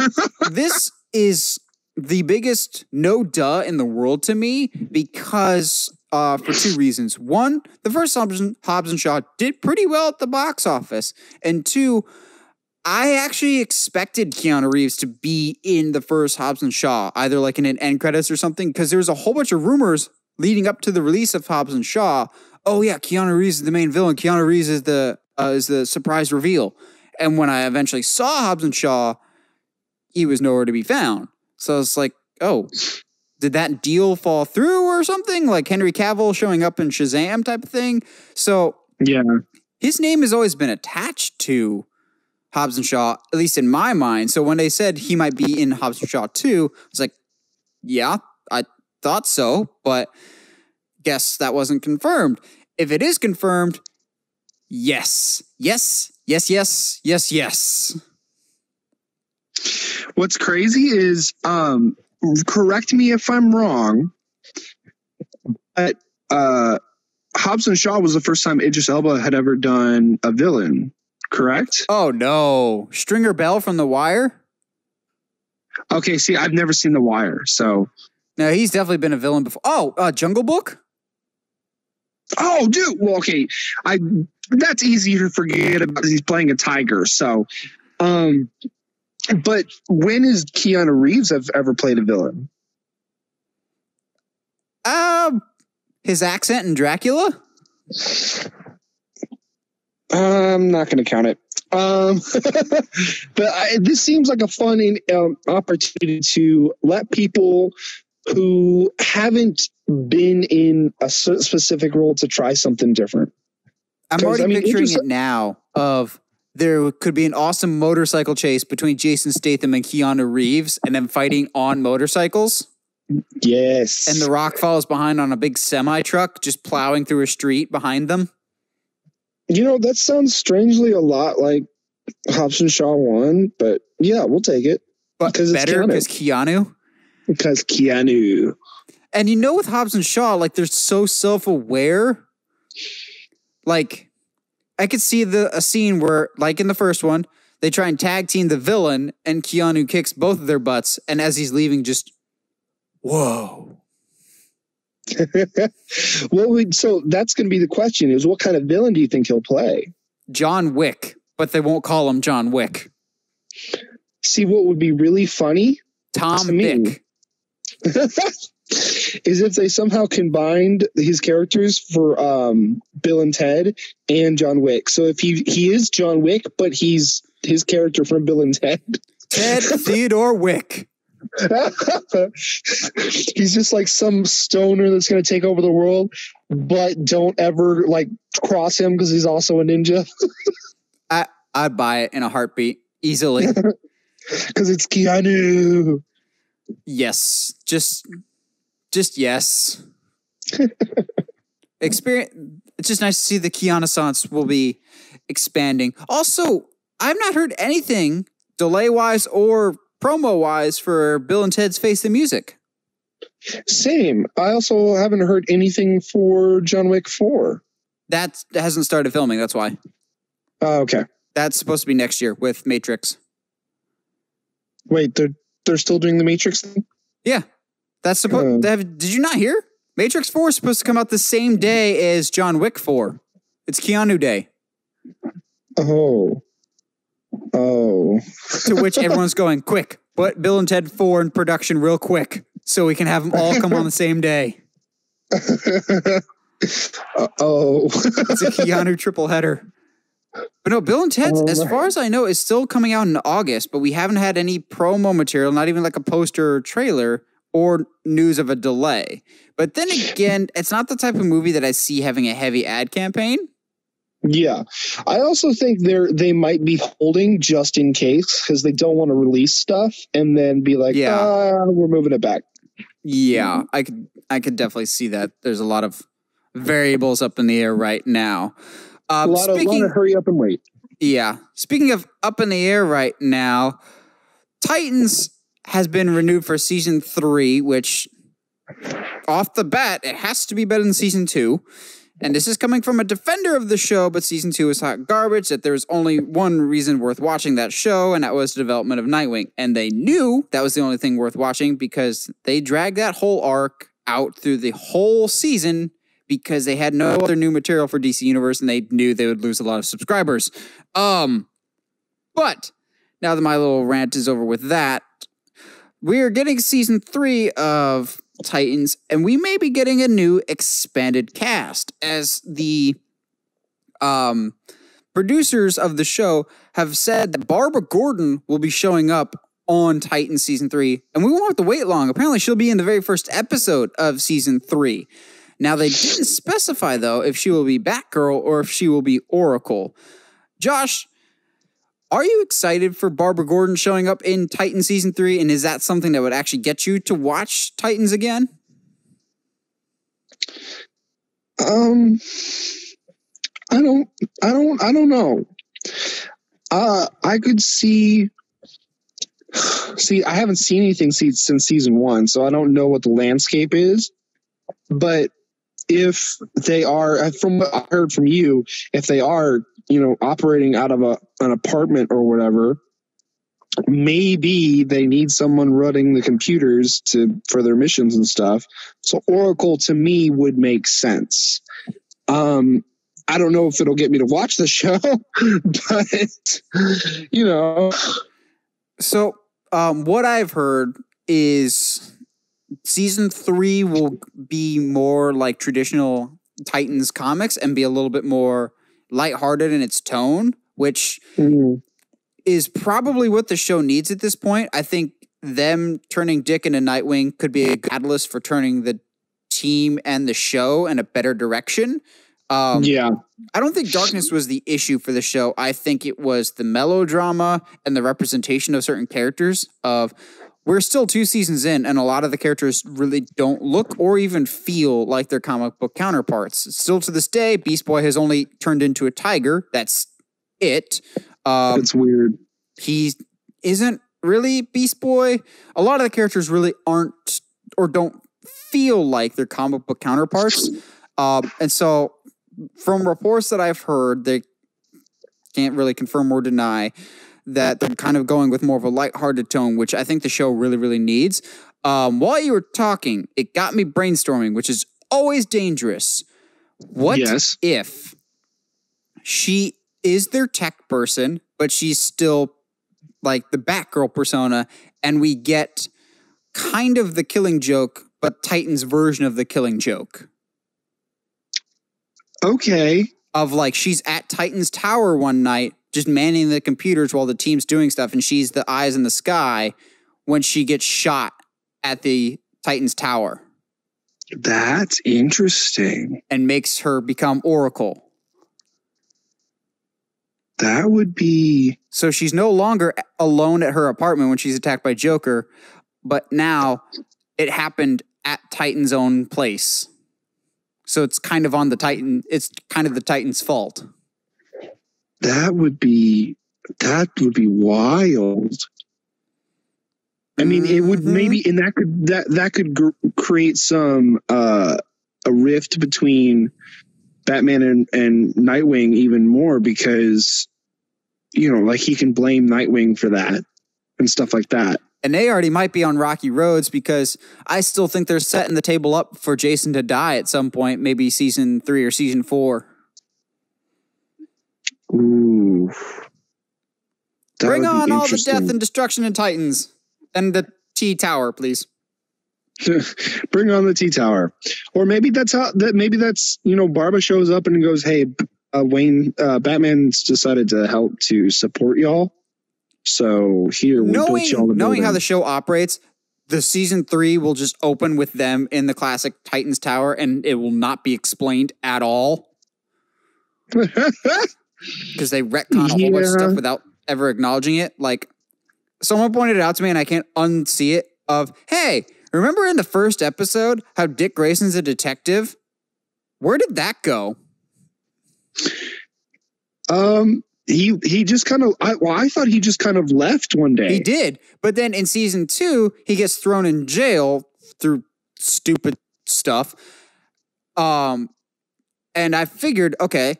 (laughs) this is the biggest no duh in the world to me because uh, for two reasons. One, the first Hobbs Hobbs and Shaw did pretty well at the box office, and two, I actually expected Keanu Reeves to be in the first Hobbs and Shaw, either like in an end credits or something, because there was a whole bunch of rumors leading up to the release of Hobbs and Shaw. Oh yeah, Keanu Reeves is the main villain. Keanu Reeves is the uh, is the surprise reveal. And when I eventually saw Hobbs and Shaw, he was nowhere to be found. So it's like, oh, did that deal fall through or something? Like Henry Cavill showing up in Shazam type of thing. So Yeah, his name has always been attached to Hobbs and Shaw, at least in my mind. So when they said he might be in Hobbs and Shaw 2, I was like, yeah, I thought so, but guess that wasn't confirmed. If it is confirmed, yes, yes, yes, yes, yes, yes. What's crazy is, um, correct me if I'm wrong, but uh, Hobbs and Shaw was the first time Idris Elba had ever done a villain. Correct? Oh no, Stringer Bell from The Wire. Okay. See, I've never seen The Wire, so No, he's definitely been a villain before. Oh, uh, Jungle Book. oh, dude. Well, okay, I that's easy to forget about. He's playing a tiger, so. Um, but when is Keanu Reeves have ever played a villain? Um, his accent in Dracula. I'm not going to count it. Um, (laughs) but I, this seems like a fun um, opportunity to let people who haven't been in a specific role to try something different. I'm already I mean, picturing it now. Of there could be an awesome motorcycle chase between Jason Statham and Keanu Reeves, and them fighting on motorcycles. Yes. And The Rock follows behind on a big semi truck, just plowing through a street behind them. you know, that sounds strangely a lot like Hobbs and Shaw 1, but yeah, we'll take it But Because it's better Keanu. because Keanu. because Keanu. And you know, with Hobbs and Shaw, like they're so self aware. Like, I could see the a scene where, like in the first one, they try and tag team the villain, and Keanu kicks both of their butts, and as he's leaving, just whoa. (laughs) well, we, so that's going to be the question is what kind of villain do you think he'll play? John Wick, but they won't call him John Wick. See, what would be really funny Tom. Vick. (laughs) is if they somehow combined his characters for um, Bill and Ted and John Wick. So if he he is John Wick, but he's his character from Bill and Ted. Ted (laughs) Theodore Wick. (laughs) he's just like some stoner that's going to take over the world, but don't ever like cross him because he's also a ninja I I'd buy it in a heartbeat easily. (laughs) because it's Keanu. yes, just, just yes. (laughs) Experience. It's just nice to see the Keanu will be expanding. Also, I've not heard anything delay wise or promo wise for Bill and Ted's Face the Music. Same. I also haven't heard anything for John Wick 4. That hasn't started filming. That's why. Oh, okay. That's supposed to be next year with Matrix. Wait, they're they're still doing the Matrix thing? Yeah, that's supposed. Uh. did you not hear? Matrix Four is supposed to come out the same day as John Wick Four. It's Keanu Day. Oh. Oh. (laughs) to which everyone's going, quick, put Bill and Ted 4 in production real quick so we can have them all come on the same day. Uh, (laughs) oh. It's a Keanu triple header. But no, Bill and Ted, Oh, as far as I know, is still coming out in August, but we haven't had any promo material, not even like a poster or trailer or news of a delay. But then (laughs) again, it's not the type of movie that I see having a heavy ad campaign. Yeah, I also think they're they might be holding just in case because they don't want to release stuff and then be like, Yeah. "Ah, we're moving it back. Yeah, I could I could definitely see that. There's a lot of variables up in the air right now. Uh, a lot of, speaking, lot of hurry up and wait. Yeah. Speaking of up in the air right now, Titans has been renewed for season three, which off the bat, it has to be better than season two. And this is coming from a defender of the show, but season two is hot garbage. That there's only one reason worth watching that show, and that was the development of Nightwing. And they knew that was the only thing worth watching because they dragged that whole arc out through the whole season because they had no other new material for DC Universe and they knew they would lose a lot of subscribers. Um, but now that my little rant is over with that, we are getting season three of Titans, and we may be getting a new expanded cast as the um producers of the show have said that Barbara Gordon will be showing up on Titan season three, and we won't have to wait long. Apparently, she'll be in the very first episode of season three. Now, they didn't specify though if she will be Batgirl or if she will be Oracle. Josh, are you excited for Barbara Gordon showing up in Titan season three? And is that something that would actually get you to watch Titans again? Um, I don't, I don't, I don't know. Uh, I could see. See, I haven't seen anything since season one, so I don't know what the landscape is. But if they are, uh, from what I heard from you, if they are, you know, operating out of a an apartment or whatever, maybe they need someone running the computers to for their missions and stuff. So Oracle to me would make sense. Um, I don't know if it'll get me to watch the (laughs) show, but you know, So, um, what I've heard is season three will be more like traditional Titans comics and be a little bit more lighthearted in its tone, which mm, is probably what the show needs at this point. I think them turning Dick into Nightwing could be a catalyst for turning the team and the show in a better direction. Um, yeah, I don't think darkness was the issue for the show. I think it was the melodrama and the representation of certain characters. Of we're still two seasons in, and a lot of the characters really don't look or even feel like their comic book counterparts. Still to this day, Beast Boy has only turned into a tiger. That's it. Um, it's weird. he isn't really Beast Boy. A lot of the characters really aren't or don't feel like their comic book counterparts. Um, and so, from reports that I've heard, they can't really confirm or deny that they're kind of going with more of a lighthearted tone, which I think the show really, really needs. Um, while you were talking, it got me brainstorming, which is always dangerous. What Yes. if she is their tech person, but she's still like the Batgirl persona, and we get kind of the killing joke, but Titan's version of the killing joke? Okay, Of like she's at Titan's tower one night, just manning the computers while the team's doing stuff, and she's the eyes in the sky when she gets shot at the Titan's tower that's interesting. and makes her become Oracle. That would be So she's no longer alone at her apartment when she's attacked by Joker, but now it happened at Titan's own place. So it's kind of on the Titan, it's kind of the Titan's fault. That would be that would be wild. I mean, it would Mhm. maybe, and that could that that could gr- create some uh, a rift between Batman and and Nightwing even more because you know, like he can blame Nightwing for that and stuff like that. And they already might be on rocky roads because I still think they're setting the table up for Jason to die at some point, maybe season three or season four. Ooh, That Bring on all the death and destruction in Titans. And the T Tower, please. (laughs) Bring on the T Tower, or maybe that's how that maybe that's you know Barba shows up and goes, "Hey, uh, Wayne, uh, Batman's decided to help to support y'all, so here we built knowing y'all the knowing how the show operates, the season three will just open with them in the classic Titans Tower, and it will not be explained at all (laughs) because they retcon a whole bunch of stuff without ever acknowledging it. Like someone pointed it out to me, and I can't unsee it. Of hey, remember in the first episode how Dick Grayson's a detective? Where did that go? um, he he just kind of I, well, I thought he just kind of left one day. He did. But then in season two, he gets thrown in jail through stupid stuff. Um, and I figured, okay,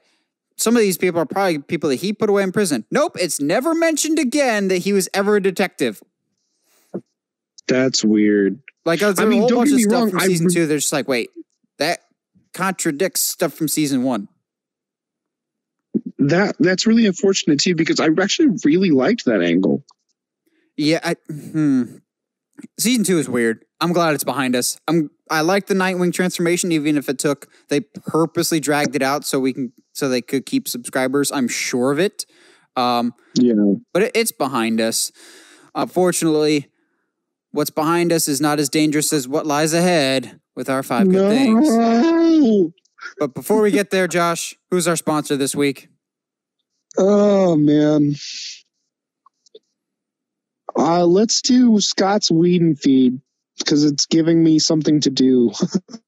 some of these people are probably people that he put away in prison. Nope, it's never mentioned again that he was ever a detective. That's weird. Like there's I a mean, whole don't bunch get of stuff wrong, from season re- two. They're just like, wait, that contradicts stuff from season one. That that's really unfortunate too because I actually really liked that angle. Yeah, I, hmm. Season two is weird. I'm glad it's behind us. I'm I like the Nightwing transformation, even if it took they purposely dragged it out so we can so they could keep subscribers. I'm sure of it. Um, Yeah. but it, it's behind us. Unfortunately, what's behind us is not as dangerous as what lies ahead with our five good things. But before we get there, Josh, who's our sponsor this week? Oh man. Uh, let's do Scott's Weed and Feed because it's giving me something to do.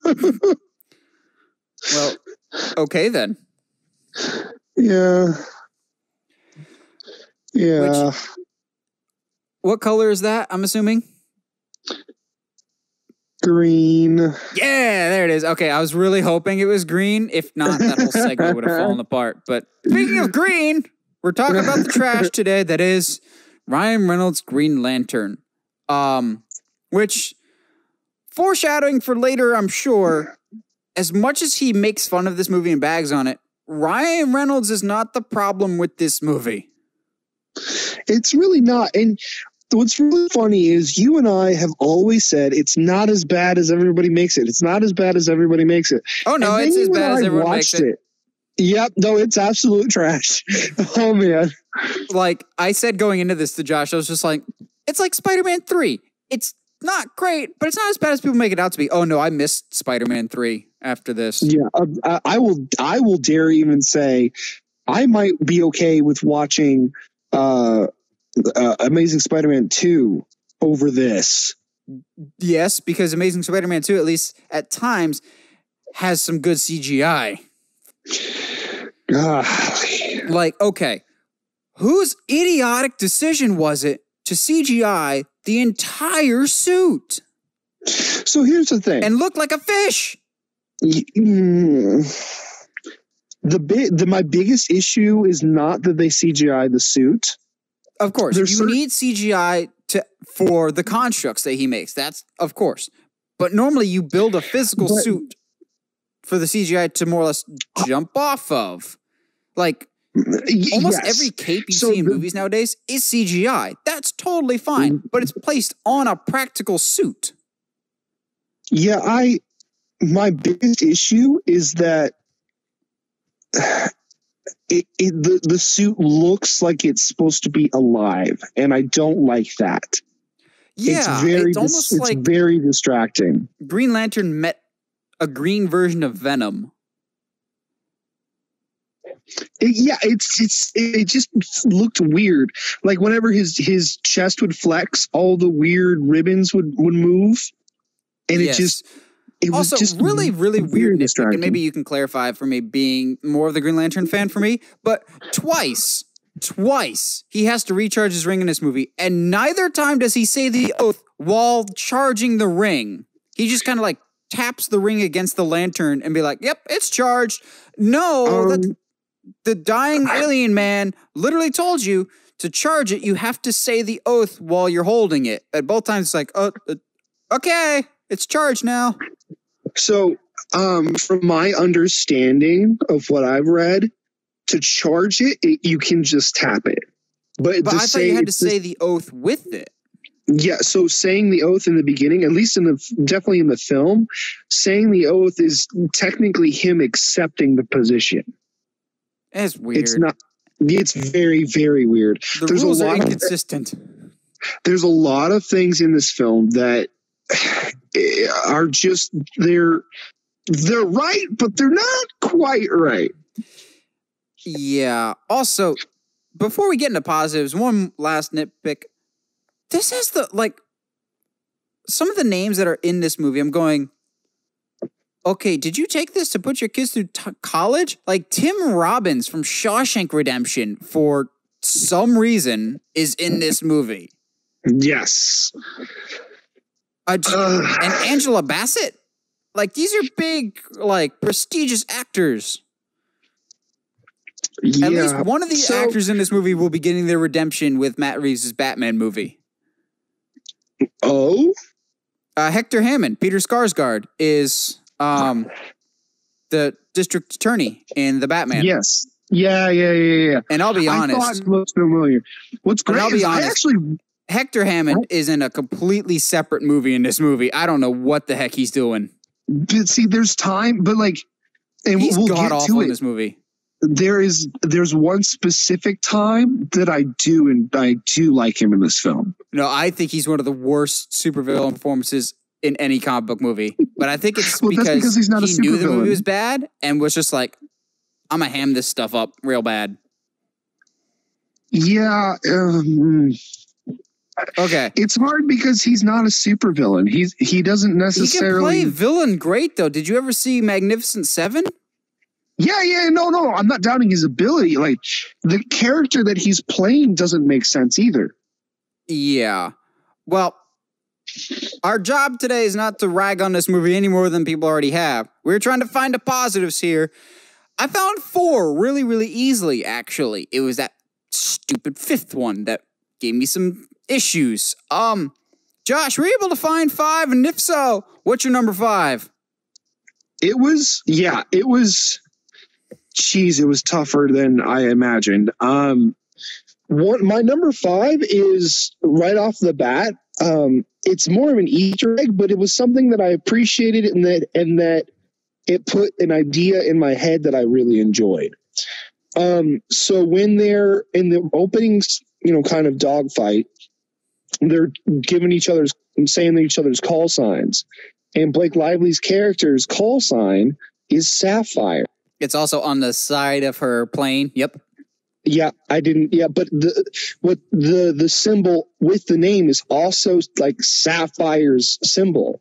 (laughs) Well, okay then. Yeah. Yeah. What color is that? I'm assuming. Green. Yeah, there it is. Okay, I was really hoping it was green. If not, that whole segment would have fallen (laughs) apart. But speaking of green, we're talking about the trash (laughs) today. That is Ryan Reynolds' Green Lantern. Um, which foreshadowing for later, I'm sure. As much as he makes fun of this movie and bags on it, Ryan Reynolds is not the problem with this movie. It's really not. And what's really funny is you and I have always said it's not as bad as everybody makes it. It's not as bad as everybody makes it. Oh no, it's as bad as everyone makes watched it. Yep, no, it's absolute trash. (laughs) oh man. like I said going into this to Josh, I was just like, it's like Spider-Man 3. It's not great, but it's not as bad as people make it out to be. Oh no, I missed Spider-Man 3 after this. Yeah, uh, I, will. I will dare even say, I might be okay with watching uh, uh, Amazing Spider-Man two over this. Yes, because Amazing Spider-Man 2 at least at times has some good CGI. Like, okay, whose idiotic decision was it to CGI the entire suit so here's the thing. and look like a fish? Mm, the big, the my biggest issue is not that they CGI the suit. Of course, There's you certain- need CGI to for the constructs that he makes. That's of course. But normally you build a physical But- suit for the CGI to more or less jump off of. Like almost yes. every cape you So see in the- movies nowadays is CGI. That's totally fine, mm-hmm. but it's placed on a practical suit. Yeah, I my biggest issue is that (sighs) it, it the, the suit looks like it's supposed to be alive, and I don't like that. Yeah, it's very it's dis- almost it's like very distracting. Green Lantern met a green version of Venom. It- yeah, it's it's it just looked weird. Like whenever his his chest would flex, all the weird ribbons would would move, and Yes. it just it was also just really, really weird. And maybe you can clarify for me being more of the Green Lantern fan for me, but twice, twice he has to recharge his ring in this movie, and neither time does he say the oath while charging the ring. He just kind of like taps the ring against the lantern and be like, "Yep, it's charged." No, that Um, the dying (coughs) alien man literally told you to charge it. You have to say the oath while you're holding it. At both times, it's like, "Oh, uh, okay, it's charged now." So, um, from my understanding of what I've read, to charge it, it you can just tap it. But, But I thought say you had to say the oath with it. Yeah, so saying the oath in the beginning, at least in the definitely in the film, saying the oath is technically him accepting the position. It's weird. It's not. It's very very weird. the there's a rules are lot of- inconsistent. There's a lot of things in this film that eh, are just they're they're right, but they're not quite right. Yeah. Also, before we get into positives, one last nitpick. This is the like some of the names that are in this movie. I'm going. Okay, did you take this to put your kids through t- college? Like Tim Robbins from Shawshank Redemption, for some reason, is in this movie. Yes. Just, and Angela Bassett. Like these are big, like prestigious actors. yeah. At least one of the So- actors in this movie will be getting their redemption with Matt Reeves' Batman movie. Oh, Uh, Hector Hammond, Peter Sarsgaard, is um, the district attorney in the Batman. yes. Yeah, yeah, yeah, yeah. And I'll be I honest, thought it looked familiar. What's great I'll be is I honest. actually Hector Hammond is in a completely separate movie in this movie. I don't know what the heck he's doing. but see. There's time, but like, and He's we'll get to in it. this movie. There is there's one specific time that I do and I do like him in this film. No, I think he's one of the worst supervillain performances in any comic book movie. But I think it's (laughs) Well, because, because he's not a he knew the movie was bad and was just like, I'm gonna ham this stuff up real bad. Yeah, um, Okay. it's hard because he's not a supervillain. He's he doesn't He can necessarily. play villain great though. Did you ever see Magnificent Seven? Yeah, yeah, no, no, I'm not doubting his ability. Like the character that he's playing doesn't make sense either. Yeah. Well, our job today is not to rag on this movie any more than people already have. We're trying to find the positives here. I found four really, really easily, actually. It was that stupid fifth one that gave me some issues. Um, Josh, were you able to find five? And if so, what's your number five? It was, yeah, it was. Geez, it was tougher than I imagined. Um, one, my number five is right off the bat. Um, it's more of an Easter egg, but it was something that I appreciated and that and that it put an idea in my head that I really enjoyed. Um, so when they're in the opening, you know, kind of dogfight, they're giving each other's saying each other's call signs, and Blake Lively's character's call sign is Sapphire. It's also on the side of her plane. Yep. Yeah, I didn't. Yeah, but the what the the symbol with the name is also like Sapphire's symbol.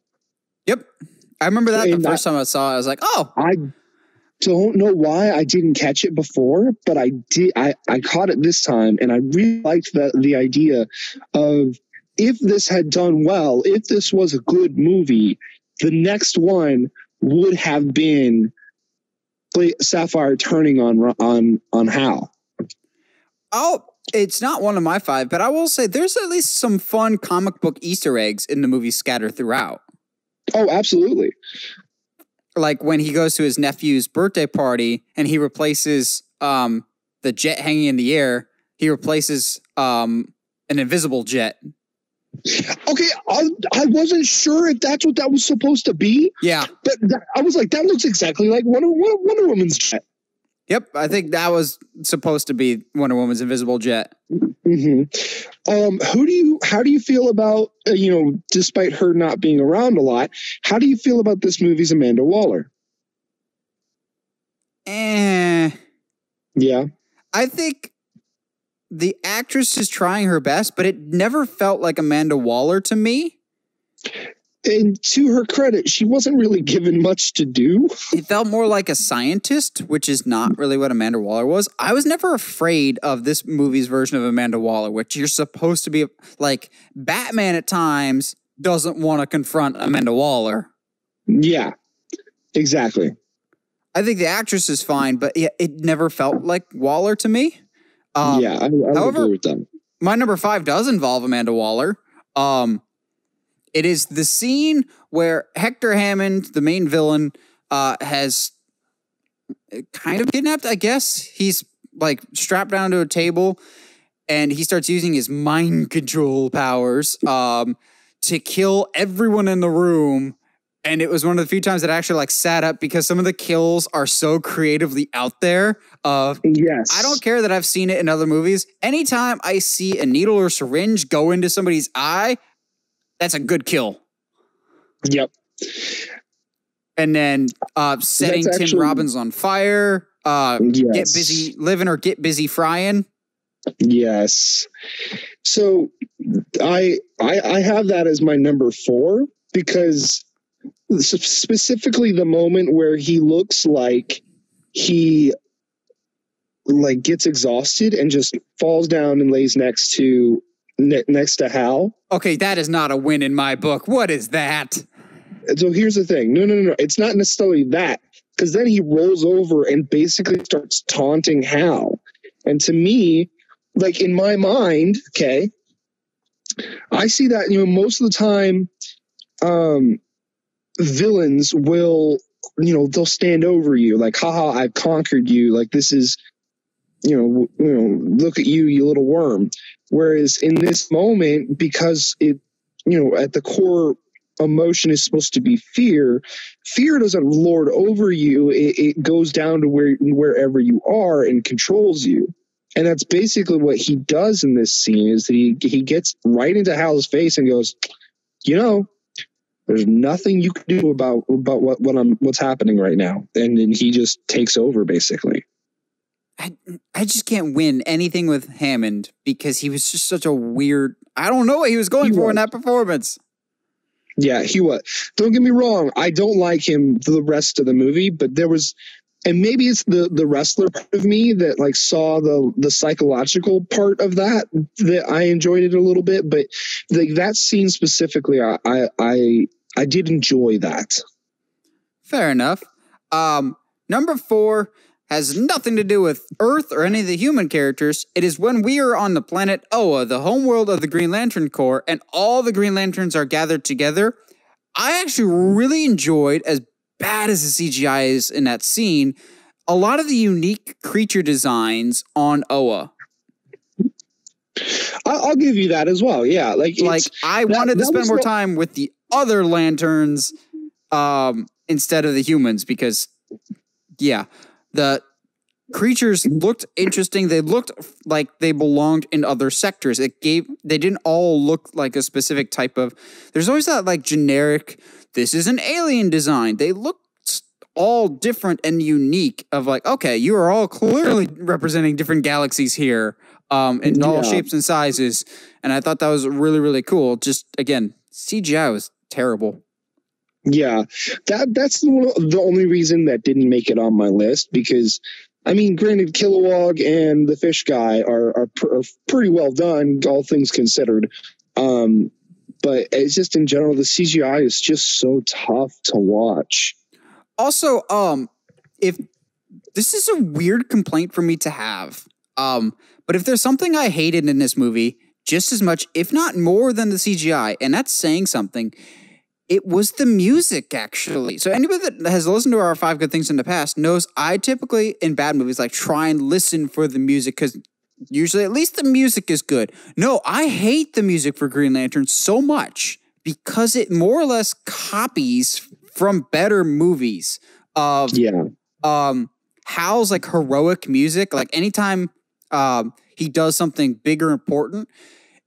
Yep. I remember that the And that- first time I saw it. I was like, oh, I don't know why I didn't catch it before, but I did. I I caught it this time, and I really liked the the idea of if this had done well, if this was a good movie, the next one would have been Sapphire turning on on on Hal. Oh, it's not one of my five, but I will say there's at least some fun comic book Easter eggs in the movie scattered throughout. Oh, absolutely. Like when he goes to his nephew's birthday party and he replaces um, the jet hanging in the air, he replaces um, an invisible jet. Okay, I, I wasn't sure if that's what that was supposed to be, Yeah. but that, I was like, that looks exactly like Wonder, Wonder, Wonder Woman's jet. Yep. I think that was supposed to be Wonder Woman's invisible jet. hmm Um, who do you? How do you feel about uh, you know, despite her not being around a lot, how do you feel about this movie's Amanda Waller? Eh. Yeah, I think the actress is trying her best, but it never felt like Amanda Waller to me. And to her credit, she wasn't really given much to do. It felt more like a scientist, which is not really what Amanda Waller was. I was never afraid of this movie's version of Amanda Waller, which you're supposed to be like Batman at times doesn't want to confront Amanda Waller. Yeah, exactly. I think the actress is fine, but yeah, it never felt like Waller to me. Um, yeah, I, I however- agree with that. my number five does involve Amanda Waller. Um, it is the scene where Hector Hammond, the main villain, uh, has kind of kidnapped. I guess he's like strapped down to a table, and he starts using his mind control powers um, to kill everyone in the room. And it was one of the few times that I actually like sat up because some of the kills are so creatively out there. Of Yes. I don't care that I've seen it in other movies. Anytime I see a needle or syringe go into somebody's eye, that's a good kill. Yep. And then uh, setting Tim Robbins on fire, uh, Yes. get busy living or get busy frying. Yes. So I I I have that as my number 4 because specifically the moment where he looks like he like gets exhausted and just falls down and lays next to ne- next to Hal. Okay, that is not a win in my book. What is that? So here's the thing. No, no, no, no. It's not necessarily that. Because then he rolls over and basically starts taunting Hal. And to me, like in my mind, okay, I see that, you know, most of the time, um, villains will, you know, they'll stand over you, like, haha, I've conquered you. Like this is, you know, you know, look at you, you little worm. Whereas in this moment, because it, you know, at the core emotion is supposed to be fear fear doesn't lord over you. It, it goes down to where wherever you are and controls you. And that's basically what he does in this scene is that he he gets right into hal's face and goes you know there's nothing you can do about about what, what i'm what's happening right now. And then he just takes over basically I, I just can't win anything with Hammond because he was just such a weird. I don't know what he was going He for was. in that performance. Yeah, he was. Don't get me wrong. I don't like him for the rest of the movie, but there was, and maybe it's the the wrestler part of me that like saw the the psychological part of that that I enjoyed it a little bit. But like that scene specifically, I I I, I did enjoy that. Fair enough. Um, number four has nothing to do with Earth or any of the human characters. It is when we are on the planet Oa, the homeworld of the Green Lantern Corps, and all the Green Lanterns are gathered together. I actually really enjoyed, as bad as the CGI is in that scene, a lot of the unique creature designs on Oa. I'll give you that as well. Yeah, like like I that- wanted to spend more the- time with the other lanterns um instead of the humans because yeah the creatures looked interesting. They looked like they belonged in other sectors. It gave they didn't all look like a specific type of there's always that like generic this is an alien design. They look all different and unique of like okay you are all clearly representing different galaxies here um in all shapes and sizes. And i thought that was really really cool. Just again cgi was terrible Yeah, that that's the, the only reason that didn't make it on my list because, I mean, granted, Kilowog and the Fish Guy are are, pr- are pretty well done, all things considered. Um, but it's just in general, the CGI is just so tough to watch. also um if this is a weird complaint for me to have um but if there's something i hated in this movie just as much if not more than the cgi and that's saying something it was the music actually. So anybody that has listened to our five good things in the past knows i typically in bad movies like try and listen for the music because usually at least the music is good. No i hate the music for green lantern so much because it more or less copies from better movies of Yeah, um Hal's like heroic music. Like anytime um he does something big or important,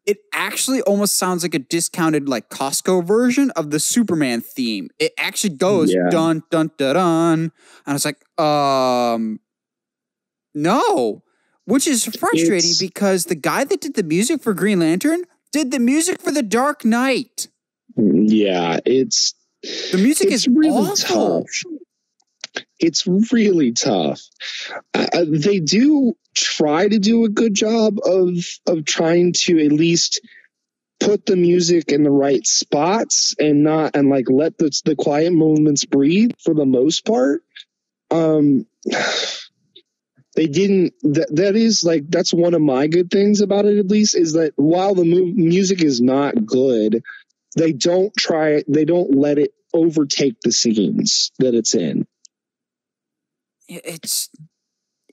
it actually almost sounds like a discounted like Costco version of the Superman theme. It actually goes Yeah. dun dun dun dun. And I was like, um no. Which is frustrating It's- because the guy that did the music for Green Lantern did the music for The Dark Knight. yeah, it's The music it's is really awful. tough. It's really tough. Uh, they do try to do a good job of of trying to at least put the music in the right spots and not and like let the the quiet moments breathe for the most part. Um (sighs) they didn't that that is like that's one of my good things about it at least is that while the mu- music is not good they don't try they don't let it overtake the scenes that it's in it- it's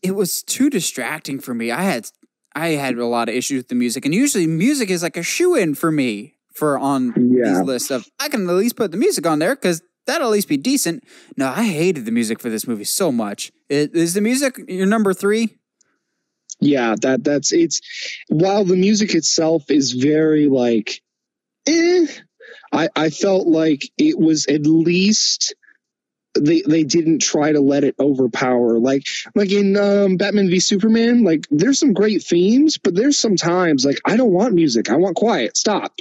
it was too distracting for me. I had I had a lot of issues with the music, and usually music is like a shoe in for me for on Yeah. these lists of I can at least put the music on there because that'll at least be decent. No, I hated the music for this movie so much. I- Is the music your number three? Yeah, that that's it's while the music itself is very like eh, I I felt like it was at least they they didn't try to let it overpower like like in um Batman v Superman like there's some great themes but there's some times like I don't want music I want quiet stop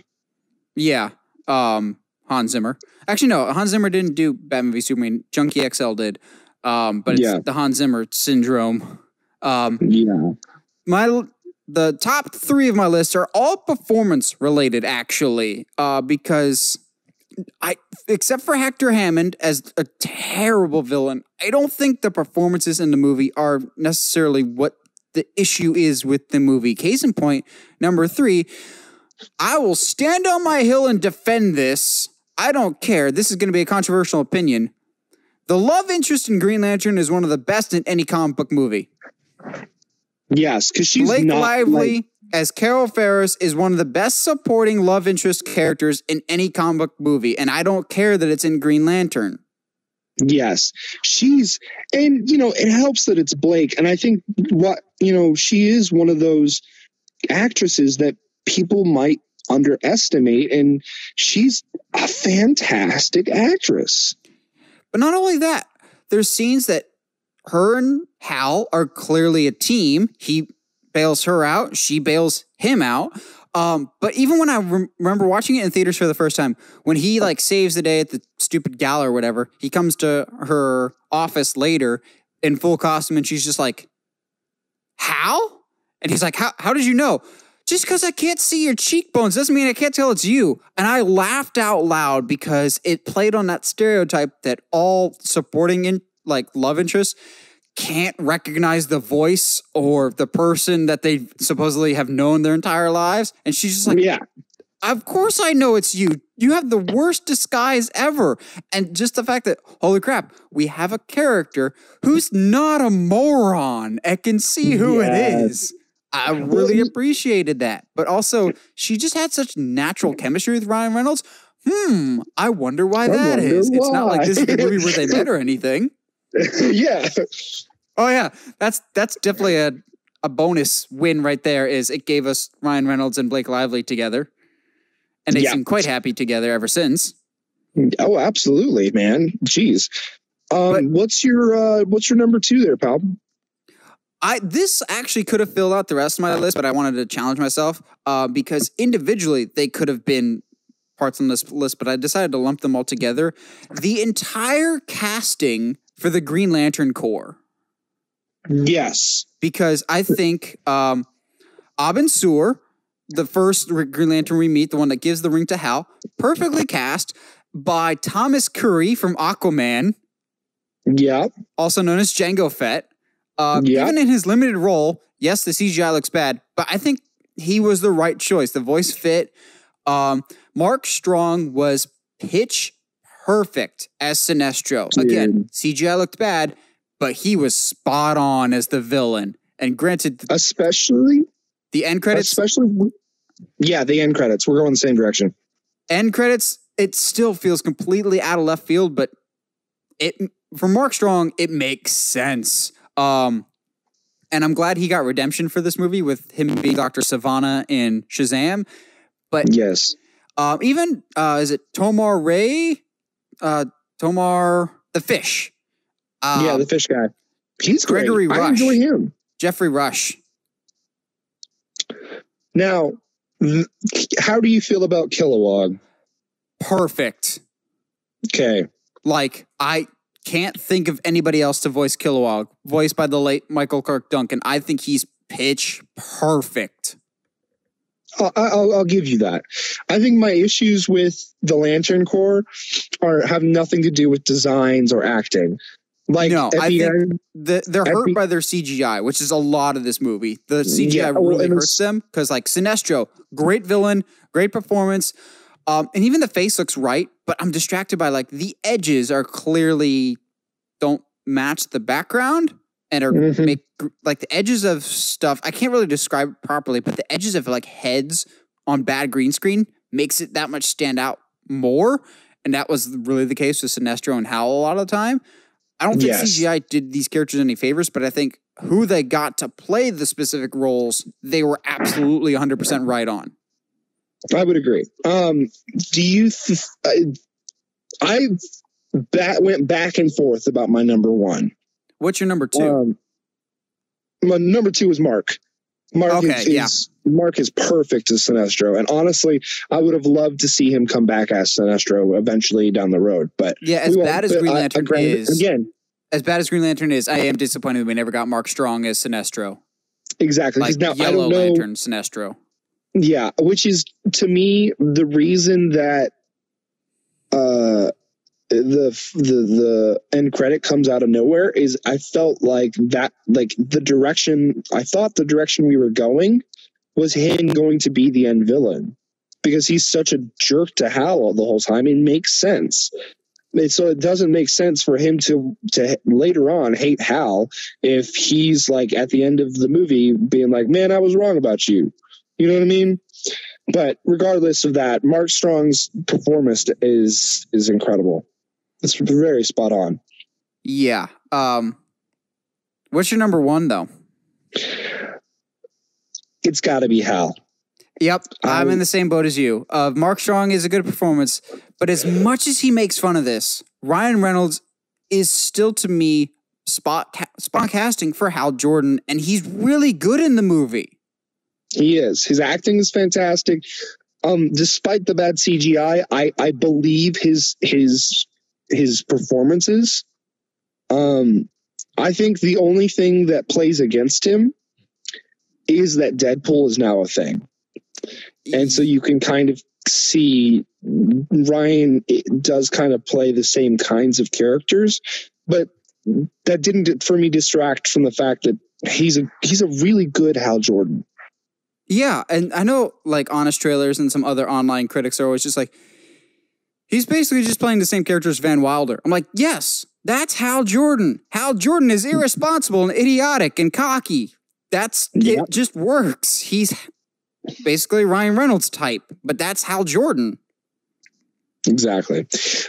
Yeah, um, Hans Zimmer. Actually, no, Hans Zimmer didn't do Batman v Superman. Junkie XL did, um, but it's Yeah. the Hans Zimmer syndrome. Um, yeah my the top three of my list are all performance related actually uh because i except for hector hammond as a terrible villain i don't think the performances in the movie are necessarily what the issue is with the movie. Case in point number three i will stand on my hill and defend this. I don't care. This is going to be a controversial opinion. The love interest in green lantern is one of the best in any comic book movie. Yes because she's Blake Lively like, as Carol Ferris is one of the best supporting love interest characters in any comic book movie, and I don't care that it's in Green Lantern. Yes, she's, and you know, it helps that it's Blake. And I think what, you know, she is one of those actresses that people might underestimate. And she's a fantastic actress. But not only that, there's scenes that her and Hal are clearly a team. He bails her out, she bails him out. Um, but even when I rem- remember watching it in theaters for the first time, when he like saves the day at the stupid gala or whatever, he comes to her office later in full costume and she's just like, How? And he's like, How, how did you know? Just because I can't see your cheekbones doesn't mean I can't tell it's you. And I laughed out loud because it played on that stereotype that all supporting in like love interests can't recognize the voice or the person that they supposedly have known their entire lives. And she's just like, yeah. of course I know it's you. You have the worst disguise ever. And just the fact that, holy crap, we have a character who's not a moron and can see who it Yes. is. I really appreciated that. But also, she just had such natural chemistry with Ryan Reynolds. Hmm, I wonder why I that wonder is. It's not like this is the movie where they (laughs) met or anything. (laughs) yeah. Oh yeah, that's that's definitely a a bonus win right there. Is it gave us Ryan Reynolds and Blake Lively together, and they Yeah. seem quite happy together ever since. Oh, absolutely, man. Jeez. Um, But- what's your, uh, what's your number two there, pal? I this actually could have filled out the rest of my list, but I wanted to challenge myself uh, because individually they could have been parts on this list, but I decided to lump them all together. The entire casting for the Green Lantern Corps. Yes. because I think um, Abin Sur, the first Green Lantern we meet, the one that gives the ring to Hal, perfectly cast by Thomas Curry from Aquaman, Yeah. also known as Jango Fett. Uh, Yeah. Even in his limited role, yes, the CGI looks bad, but I think he was the right choice. The voice fit. Um, Mark Strong was pitch perfect as Sinestro. Again, CGI looked bad, but he was spot on as the villain. And granted, th- Especially, the end credits, especially, yeah, the end credits. We're going the same direction. end credits, it still feels completely out of left field, but it for Mark Strong, it makes sense. Um, and I'm glad he got redemption for this movie with him being Dr. Sivana in Shazam. But Yes. um, even uh, is it Tomar-Re? Uh, Tomar the fish. Um, yeah, the fish guy. He's great. Gregory I Rush. enjoy him. Geoffrey Rush. Now, how do you feel about Kilowog? Perfect. Okay. Like I can't think of anybody else to voice Kilowog, voiced by the late Michael Clarke Duncan. I think he's pitch perfect. I'll, I'll, I'll give you that. I think my issues with the Lantern Corps are have nothing to do with designs or acting. Like No, I the think- end, The, they're hurt think- by their CGI, which is a lot of this movie. The CGI Yeah, really hurts them because, like, Sinestro, great villain, great performance, um, and even the face looks right. But I'm distracted by like the edges are clearly don't match the background, and are Mhm. make like the edges of stuff. I can't really describe it properly, but the edges of like heads on bad green screen makes it that much stand out more. And that was really the case with Sinestro and Hal a lot of the time. I don't think Yes. CGI did these characters any favors, but I think who they got to play the specific roles, they were absolutely 100% right on. I would agree. Um, do you? Th- I, I went back and forth about my number one. What's your number two? Um, my number two is Mark. Mark Okay, is, yeah. Mark is perfect as Sinestro, and honestly, I would have loved to see him come back as Sinestro eventually down the road. But yeah, as bad as Green I- I Lantern is, again, as bad as Green Lantern is, I am disappointed that we never got Mark Strong as Sinestro. exactly. Like now Yellow know. Lantern Sinestro. Yeah, which is to me the reason that uh the the the end credit comes out of nowhere is I felt like that like the direction I thought the direction we were going was him going to be the end villain because he's such a jerk to Hal the whole time. It makes sense. And so it doesn't make sense for him to to later on hate Hal if he's like at the end of the movie being like, "Man, I was wrong about you." You know what I mean? But regardless of that, Mark Strong's performance is is incredible. It's very spot on. Yeah. Um, what's your number one though? It's got to be Hal. Yep, I'm in the same boat as you. Uh, Mark Strong is a good performance, but as much as he makes fun of this, Ryan Reynolds is still to me spot ca- spot casting for Hal Jordan, and he's really good in the movie. He is. His acting is fantastic. Um, despite the bad CGI, I I believe his his his performances. Um, I think the only thing that plays against him is that Deadpool is now a thing. and so you can kind of see Ryan does kind of play the same kinds of characters, but that didn't for me distract from the fact that he's a he's a really good Hal Jordan. Yeah, and I know like honest trailers and some other online critics are always just like, he's basically just playing the same character as Van Wilder. I'm like, yes, that's Hal Jordan. Hal Jordan is irresponsible and idiotic and cocky. That's Yeah. it. Just works. He's basically Ryan Reynolds type, but that's Hal Jordan. Exactly.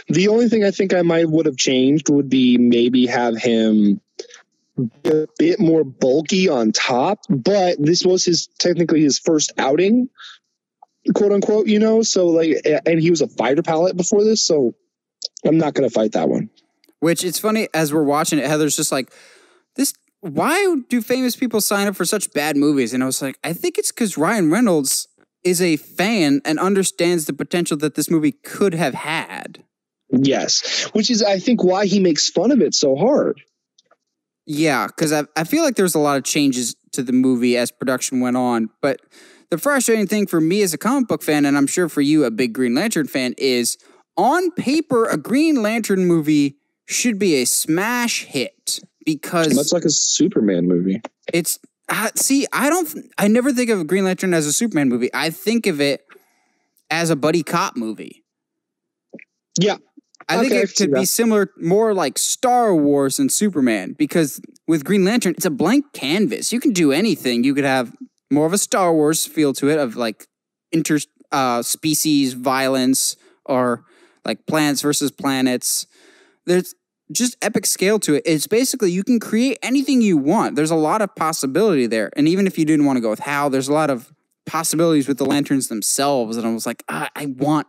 The only thing I think I might would have changed would be maybe have him a bit more bulky on top, but this was his technically his first outing, quote unquote, you know, so like and he was a fighter pilot before this, so I'm not going to fight that one. Which it's funny as we're watching it, Heather's just like, this. Why do famous people sign up for such bad movies? And I was like, I think it's because Ryan Reynolds is a fan and understands the potential that this movie could have had. Yes, which is I think why he makes fun of it so hard. Yeah, because I, I feel like there's a lot of changes to the movie as production went on. But the frustrating thing for me as a comic book fan, and I'm sure for you, a big Green Lantern fan, is on paper, a Green Lantern movie should be a smash hit because Much like a Superman movie. it's uh, see, I don't, I never think of Green Lantern as a Superman movie. I think of it as a buddy cop movie. Yeah. I think Okay, I it could be that. similar, more like Star Wars and Superman, because with Green Lantern, it's a blank canvas. You can do anything. You could have more of a Star Wars feel to it, of like inter uh, species violence or like planets versus planets. There's just epic scale to it. It's basically you can create anything you want. There's a lot of possibility there, and even if you didn't want to go with Hal, there's a lot of possibilities with the lanterns themselves. And I was like, ah, I want,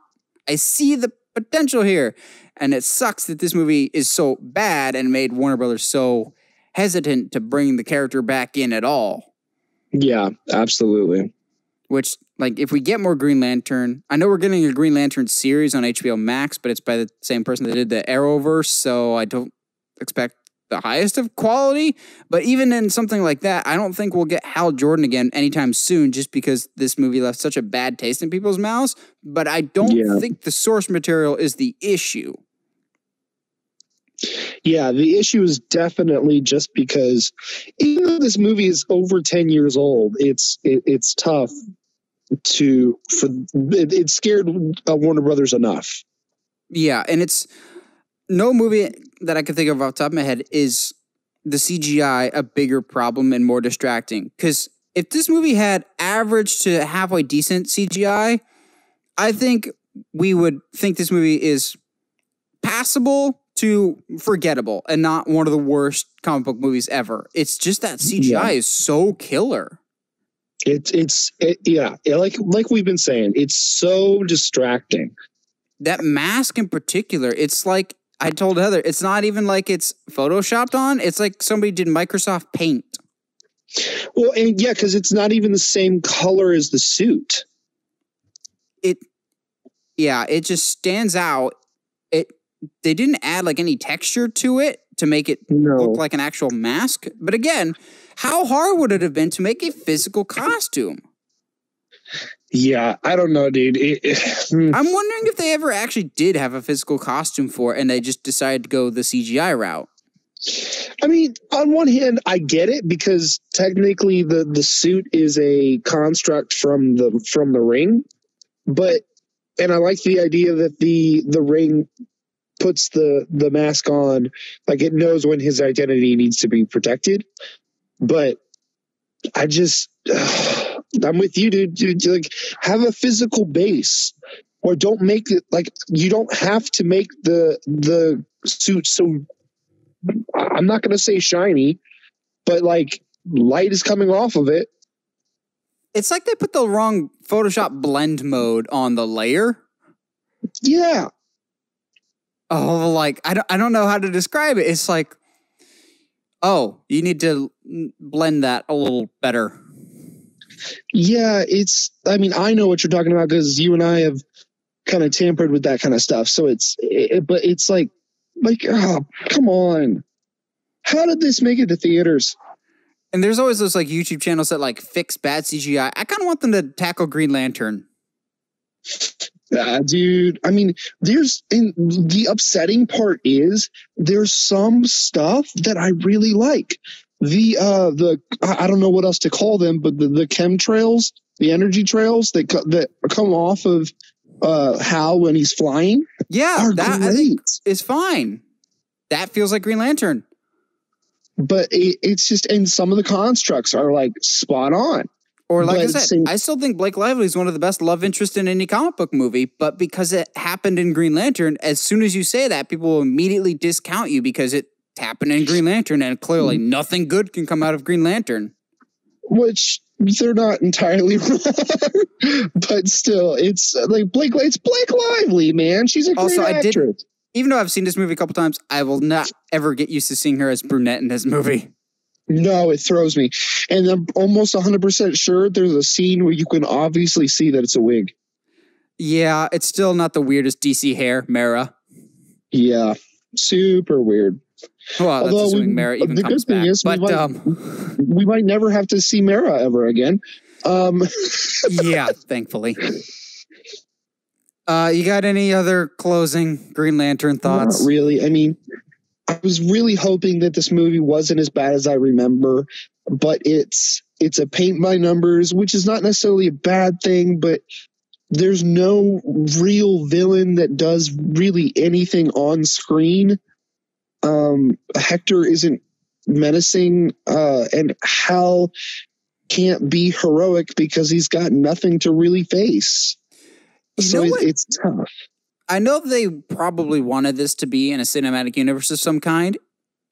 I see the potential here. And it sucks that this movie is so bad and made Warner Brothers so hesitant to bring the character back in at all. Yeah, absolutely. Which, like, if we get more Green Lantern, I know we're getting a Green Lantern series on HBO Max, but it's by the same person that did the Arrowverse, so I don't expect the highest of quality. But even in something like that, I don't think we'll get Hal Jordan again anytime soon, just because this movie left such a bad taste in people's mouths. But I don't Yeah. think the source material is the issue. Yeah, the issue is definitely just because even though this movie is over 10 years old, it's it, it's tough to for it, it scared uh, Warner Brothers enough. Yeah, and it's no movie that I can think of off the top of my head is the CGI a bigger problem and more distracting. Because if this movie had average to halfway decent CGI, I think we would think this movie is passable to forgettable and not one of the worst comic book movies ever. It's just that CGI Yeah. is so killer. It's it's it, yeah, yeah, like like we've been saying, it's so distracting. That mask in particular, it's like I told Heather, it's not even like it's photoshopped on. It's like somebody did Microsoft Paint. Well, and yeah, because it's not even the same color as the suit. It yeah, it just stands out. They didn't add like any texture to it to make it No, look like an actual mask. But again, how hard would it have been to make a physical costume? yeah, I don't know, dude. It, it- hmm. I'm wondering if they ever actually did have a physical costume for it and they just decided to go the CGI route. I mean, on one hand, I get it because technically the the suit is a construct from the from the ring, but and I like the idea that the the ring puts the the mask on like it knows when his identity needs to be protected. But I just (sighs) I'm with you, dude. dude like have a physical base or don't make it like you don't have to make the the suit so I'm not going to say shiny, but like light is coming off of it. It's like they put the wrong Photoshop blend mode on the layer. Yeah. Oh, like I don't I don't know how to describe it. It's like oh, you need to blend that a little better. Yeah. It's, I mean, I know what you're talking about because you and I have kind of tampered with that kind of stuff. So it's, it, but it's like, like, oh, come on. How did this make it to theaters? And there's always those like YouTube channels that like fix bad CGI. I kind of want them to tackle Green Lantern. Uh, dude, I mean, there's in the upsetting part is there's some stuff that I really like. The uh the I don't know what else to call them, but the, the chemtrails, the energy trails that co- that come off of uh Hal when he's flying Yeah, are that I great. think is fine. That feels like Green Lantern. but it, it's just and some of the constructs are like spot on. Or like But I said, I still think Blake Lively is one of the best love interests in any comic book movie. But because it happened in Green Lantern, as soon as you say that, people will immediately discount you because it happened in Green Lantern, and clearly Mm-hmm. nothing good can come out of Green Lantern. which they're not entirely (laughs) wrong, but still, it's uh, like Blake. It's Blake Lively, man. She's a great Also, I actress. did- Even though I've seen this movie a couple times, I will not ever get used to seeing her as brunette in this movie. No, it throws me, and I'm almost 100 percent sure there's a scene where you can obviously see that it's a wig. Yeah, it's still not the weirdest DC hair, Mera. Yeah, super weird. Well, that's Although we- Mera even the good comes thing back. is we but might- um, We might never have to see Mera ever again. Um, (laughs) yeah, thankfully. Uh, you got any other closing Green Lantern thoughts? Not really. I mean, I was really hoping that this movie wasn't as bad as I remember, but it's it's a paint by numbers, which is not necessarily a bad thing, but there's no real villain that does really anything on screen. Um, Hector isn't menacing, uh, and Hal can't be heroic because he's got nothing to really face. You so it, it's tough. I know they probably wanted this to be in a cinematic universe of some kind.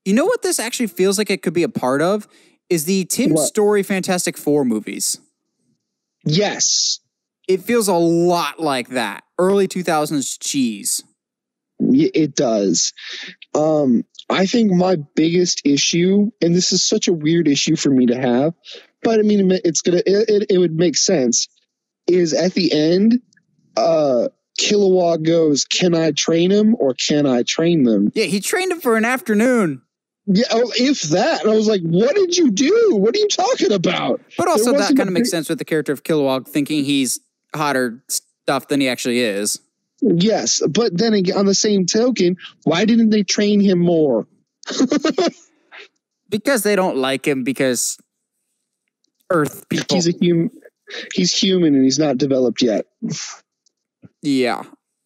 You know what this actually feels like it could be a part of? Is the Tim What? Story Fantastic Four movies. Yes, It feels a lot like that. Early 2000s cheese. It does. Um, I think my biggest issue, and this is such a weird issue for me to have, but I mean, it's gonna, it, it, it would make sense, is at the end, uh, Kilowog goes, Can I train him or can I train them? Yeah, he trained him for an afternoon. Yeah, oh, if that. And I was like, What did you do? What are you talking about? But also, that kind of makes sense with the character of Kilowog thinking he's hotter stuff than he actually is. Yes, but then again, on the same token, why didn't they train him more? (laughs) Because they don't like him because Earth people. He's a human. He's human and he's not developed yet. Yeah.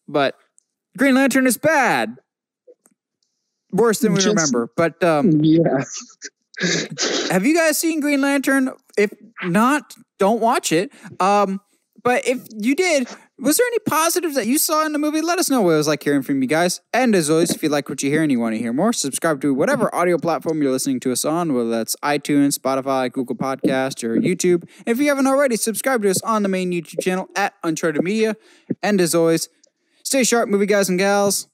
But Green Lantern is bad. worse than we Just- remember. But um, Yeah. have you guys seen Green Lantern? If not, don't watch it. Um, but if you did, was there any positives that you saw in the movie? Let us know what it was like hearing from you guys. And as always, if you like what you hear and you want to hear more, subscribe to whatever audio platform you're listening to us on, whether that's iTunes, Spotify, Google Podcast, or YouTube. If you haven't already, subscribe to us on the main YouTube channel at Uncharted Media. And as always, stay sharp, movie guys and gals.